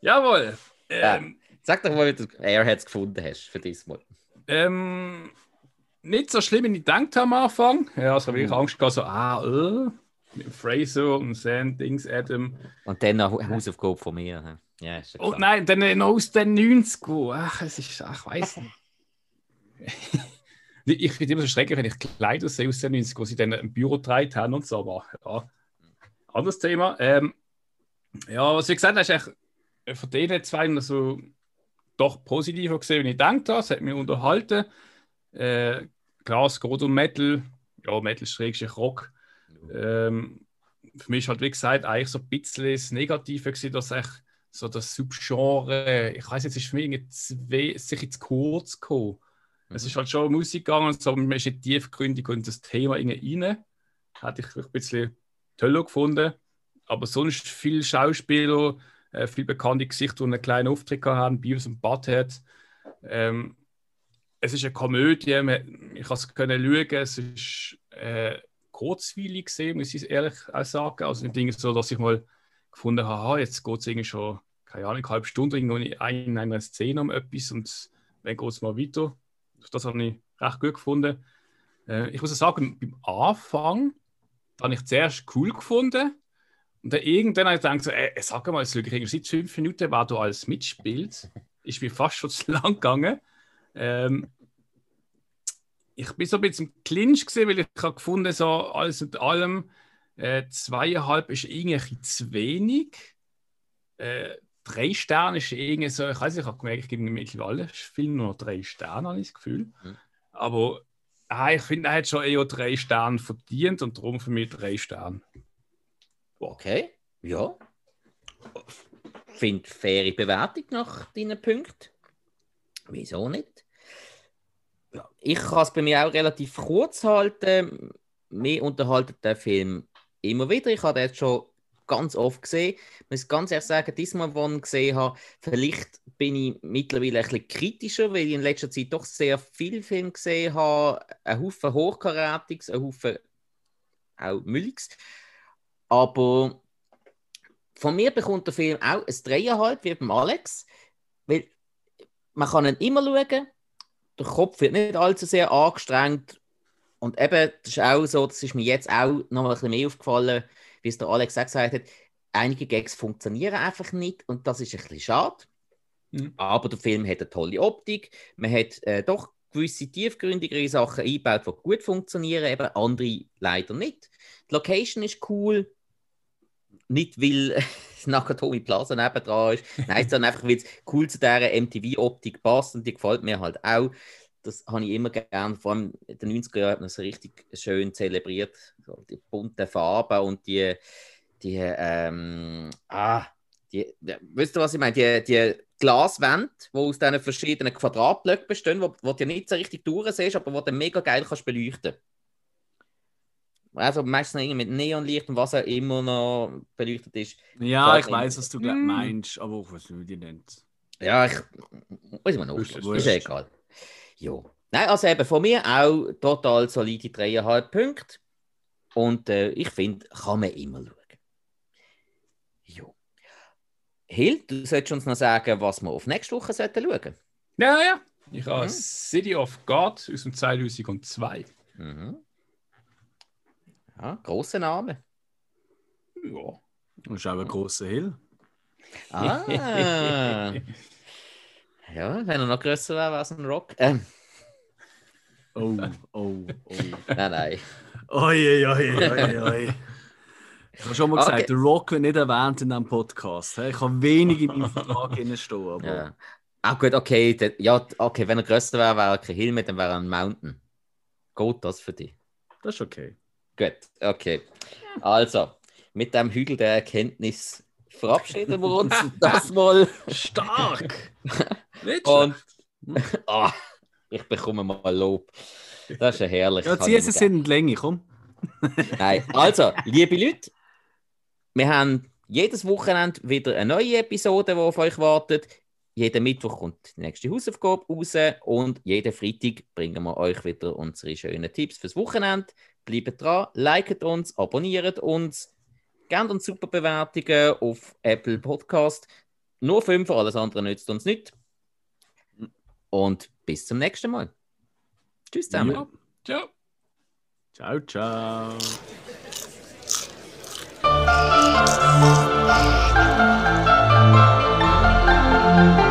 Jawohl. Ähm, Sag doch mal, wie du Airheads gefunden hast für dieses Mal. ähm, nicht so schlimm, wie ich gedacht habe am Anfang. Ja, also wirklich Angst gehabt, so, ah, äh, mit dem Fraser und Sam, Dings, Adam. Und dann noch Hausaufgabe von mir. Ja, ist ja Oh nein, dann noch aus den 90 Ach, es ist, ach, ich weiß nicht. ich finde immer so schrecklich, wenn ich Kleider sehe aus den 90 wo sie dann im Büro getragen haben und so, aber ja, anderes Thema. Ähm, ja, was ich gesagt habe, ist eigentlich äh, von denen zwei so doch positiver gesehen, wie ich gedacht habe. Es hat mich unterhalten. Äh, klar, es geht um Metal. Ja, Metal schrägstrich Rock. Ähm, für mich ist halt, wie gesagt, eigentlich so ein bisschen das Negative gewesen, dass ich so das Subgenre, ich weiß jetzt, ist für mich irgendwie sicher zu kurz gekommen. Es ist halt schon Musik gegangen, und so, man ist nicht tiefgründig und das Thema irgendwie rein. Hätte ich ein bisschen toller gefunden. Aber sonst viele Schauspieler, äh, viele bekannte Gesichter, die einen kleinen Auftritt haben, Beavis und Butthead. Ähm, es ist eine Komödie, ich kann es können schauen, es ist äh, kurzweilig gesehen, muss ich ehrlich sagen. Also nicht Dinge so, dass ich mal gefunden habe, ah, jetzt geht es irgendwie schon, keine Ahnung, eine halbe Stunde in einer Szene um etwas und dann geht es mal weiter. Das habe ich recht gut gefunden. Äh, ich muss sagen, beim Anfang habe ich zuerst cool gefunden. Und dann irgendwann habe ich gedacht, so, ey, sag mal, es seit fünf Minuten, wer du alles mitspielst. Ist mir fast schon zu lang gegangen. Ähm, ich bin so ein bisschen im Clinch gesehen, weil ich habe gefunden, so alles mit allem, äh, zweieinhalb ist irgendwie zu wenig. Äh, drei Sterne ist irgendwie so, ich weiß nicht, ich habe gemerkt, ich gebe mittlerweile Film nur noch drei Sterne, habe ich das Gefühl. Mhm. Aber ah, ich finde, er hat schon eher drei Sterne verdient und darum für mich drei Sterne. Okay, ja. Finde faire Bewertung nach deinen Punkten. Wieso nicht? Ja, ich kann es bei mir auch relativ kurz halten. Mir unterhalten der Film immer wieder. Ich habe den jetzt schon ganz oft gesehen. Ich muss ganz ehrlich sagen, diesmal, wo ich ihn gesehen habe, vielleicht bin ich mittlerweile ein bisschen kritischer, weil ich in letzter Zeit doch sehr viele Filme gesehen habe. Ein Haufen Hochkarätiges, ein Haufen auch Mülliges. Aber von mir bekommt der Film auch ein Dreieinhalb, wie beim Alex. Weil man kann ihn immer schauen, der Kopf wird nicht allzu sehr angestrengt. Und eben, das ist auch so, das ist mir jetzt auch noch mal ein bisschen mehr aufgefallen, wie es der Alex auch gesagt hat, einige Gags funktionieren einfach nicht und das ist ein bisschen schade. Mhm. Aber der Film hat eine tolle Optik, man hat äh, doch gewisse tiefgründigere Sachen eingebaut, die gut funktionieren, eben andere leider nicht. Die Location ist cool, nicht weil Nakatomi Plaza nebendran ist, nein, sondern einfach, weil es cool zu dieser MTV-Optik passt und die gefällt mir halt auch. Das habe ich immer gern, vor allem in den 90er Jahren hat man es richtig schön zelebriert. Die bunten Farben und die, die, ähm, ah, die, ja, wisst ihr, was ich meine? Die, die Glaswände, die aus diesen verschiedenen Quadratblöcken bestehen, wo du nicht so richtig durchsiehst, aber wo du mega geil kannst beleuchten Also meistens noch irgendwie mit Neonlicht und was auch immer noch beleuchtet ist. Ja, Voll ich weiß, was du Mm. meinst, aber ich weiß nicht, wie die nennt. Ja, ich. Muss man noch. Ist ja egal. Ja. Nein, also eben von mir auch total solide 3,5 Punkte. Und äh, ich finde, kann man immer schauen. Ja. Hill, du solltest uns noch sagen, was wir auf nächste Woche sollten schauen. Ja, ja. Ich habe City of God aus dem 2002. Mhm. Ja, großer Name. Ja. Ist auch ein grosser Hill. Ah. ja, wenn er noch größer wäre, wäre es ein Rock. Ähm, Oh, oh, oh. nein, nein. Oi, oi, oi, oi, oi. Ich habe schon mal gesagt, Okay. der Rock wird nicht erwähnt in diesem Podcast. Ich habe wenig in meinem Vertrag stehen, aber Ja. Ah, gut, okay. der- Ja, okay, wenn er größer wäre, wäre er kein Hill mehr, dann wäre er ein Mountain. Geht das für dich? das ist okay. Gut, okay. Also, mit dem Hügel der Erkenntnis verabschieden wir uns das mal. Stark! Nicht Und Ah, ich bekomme mal Lob. Das ist ja herrlich. Ja, es mir in die Länge, komm. Nein, also, liebe Leute, wir haben jedes Wochenende wieder eine neue Episode, die auf euch wartet. Jeden Mittwoch kommt die nächste Hausaufgabe raus und jeden Freitag bringen wir euch wieder unsere schönen Tipps fürs Wochenende. Bleibt dran, liket uns, abonniert uns, gebt uns super Bewertungen auf Apple Podcast. Nur 5, alles andere nützt uns nicht. Und bis zum nächsten Mal. Tschüss zusammen. Ja. Ciao. Ciao, ciao.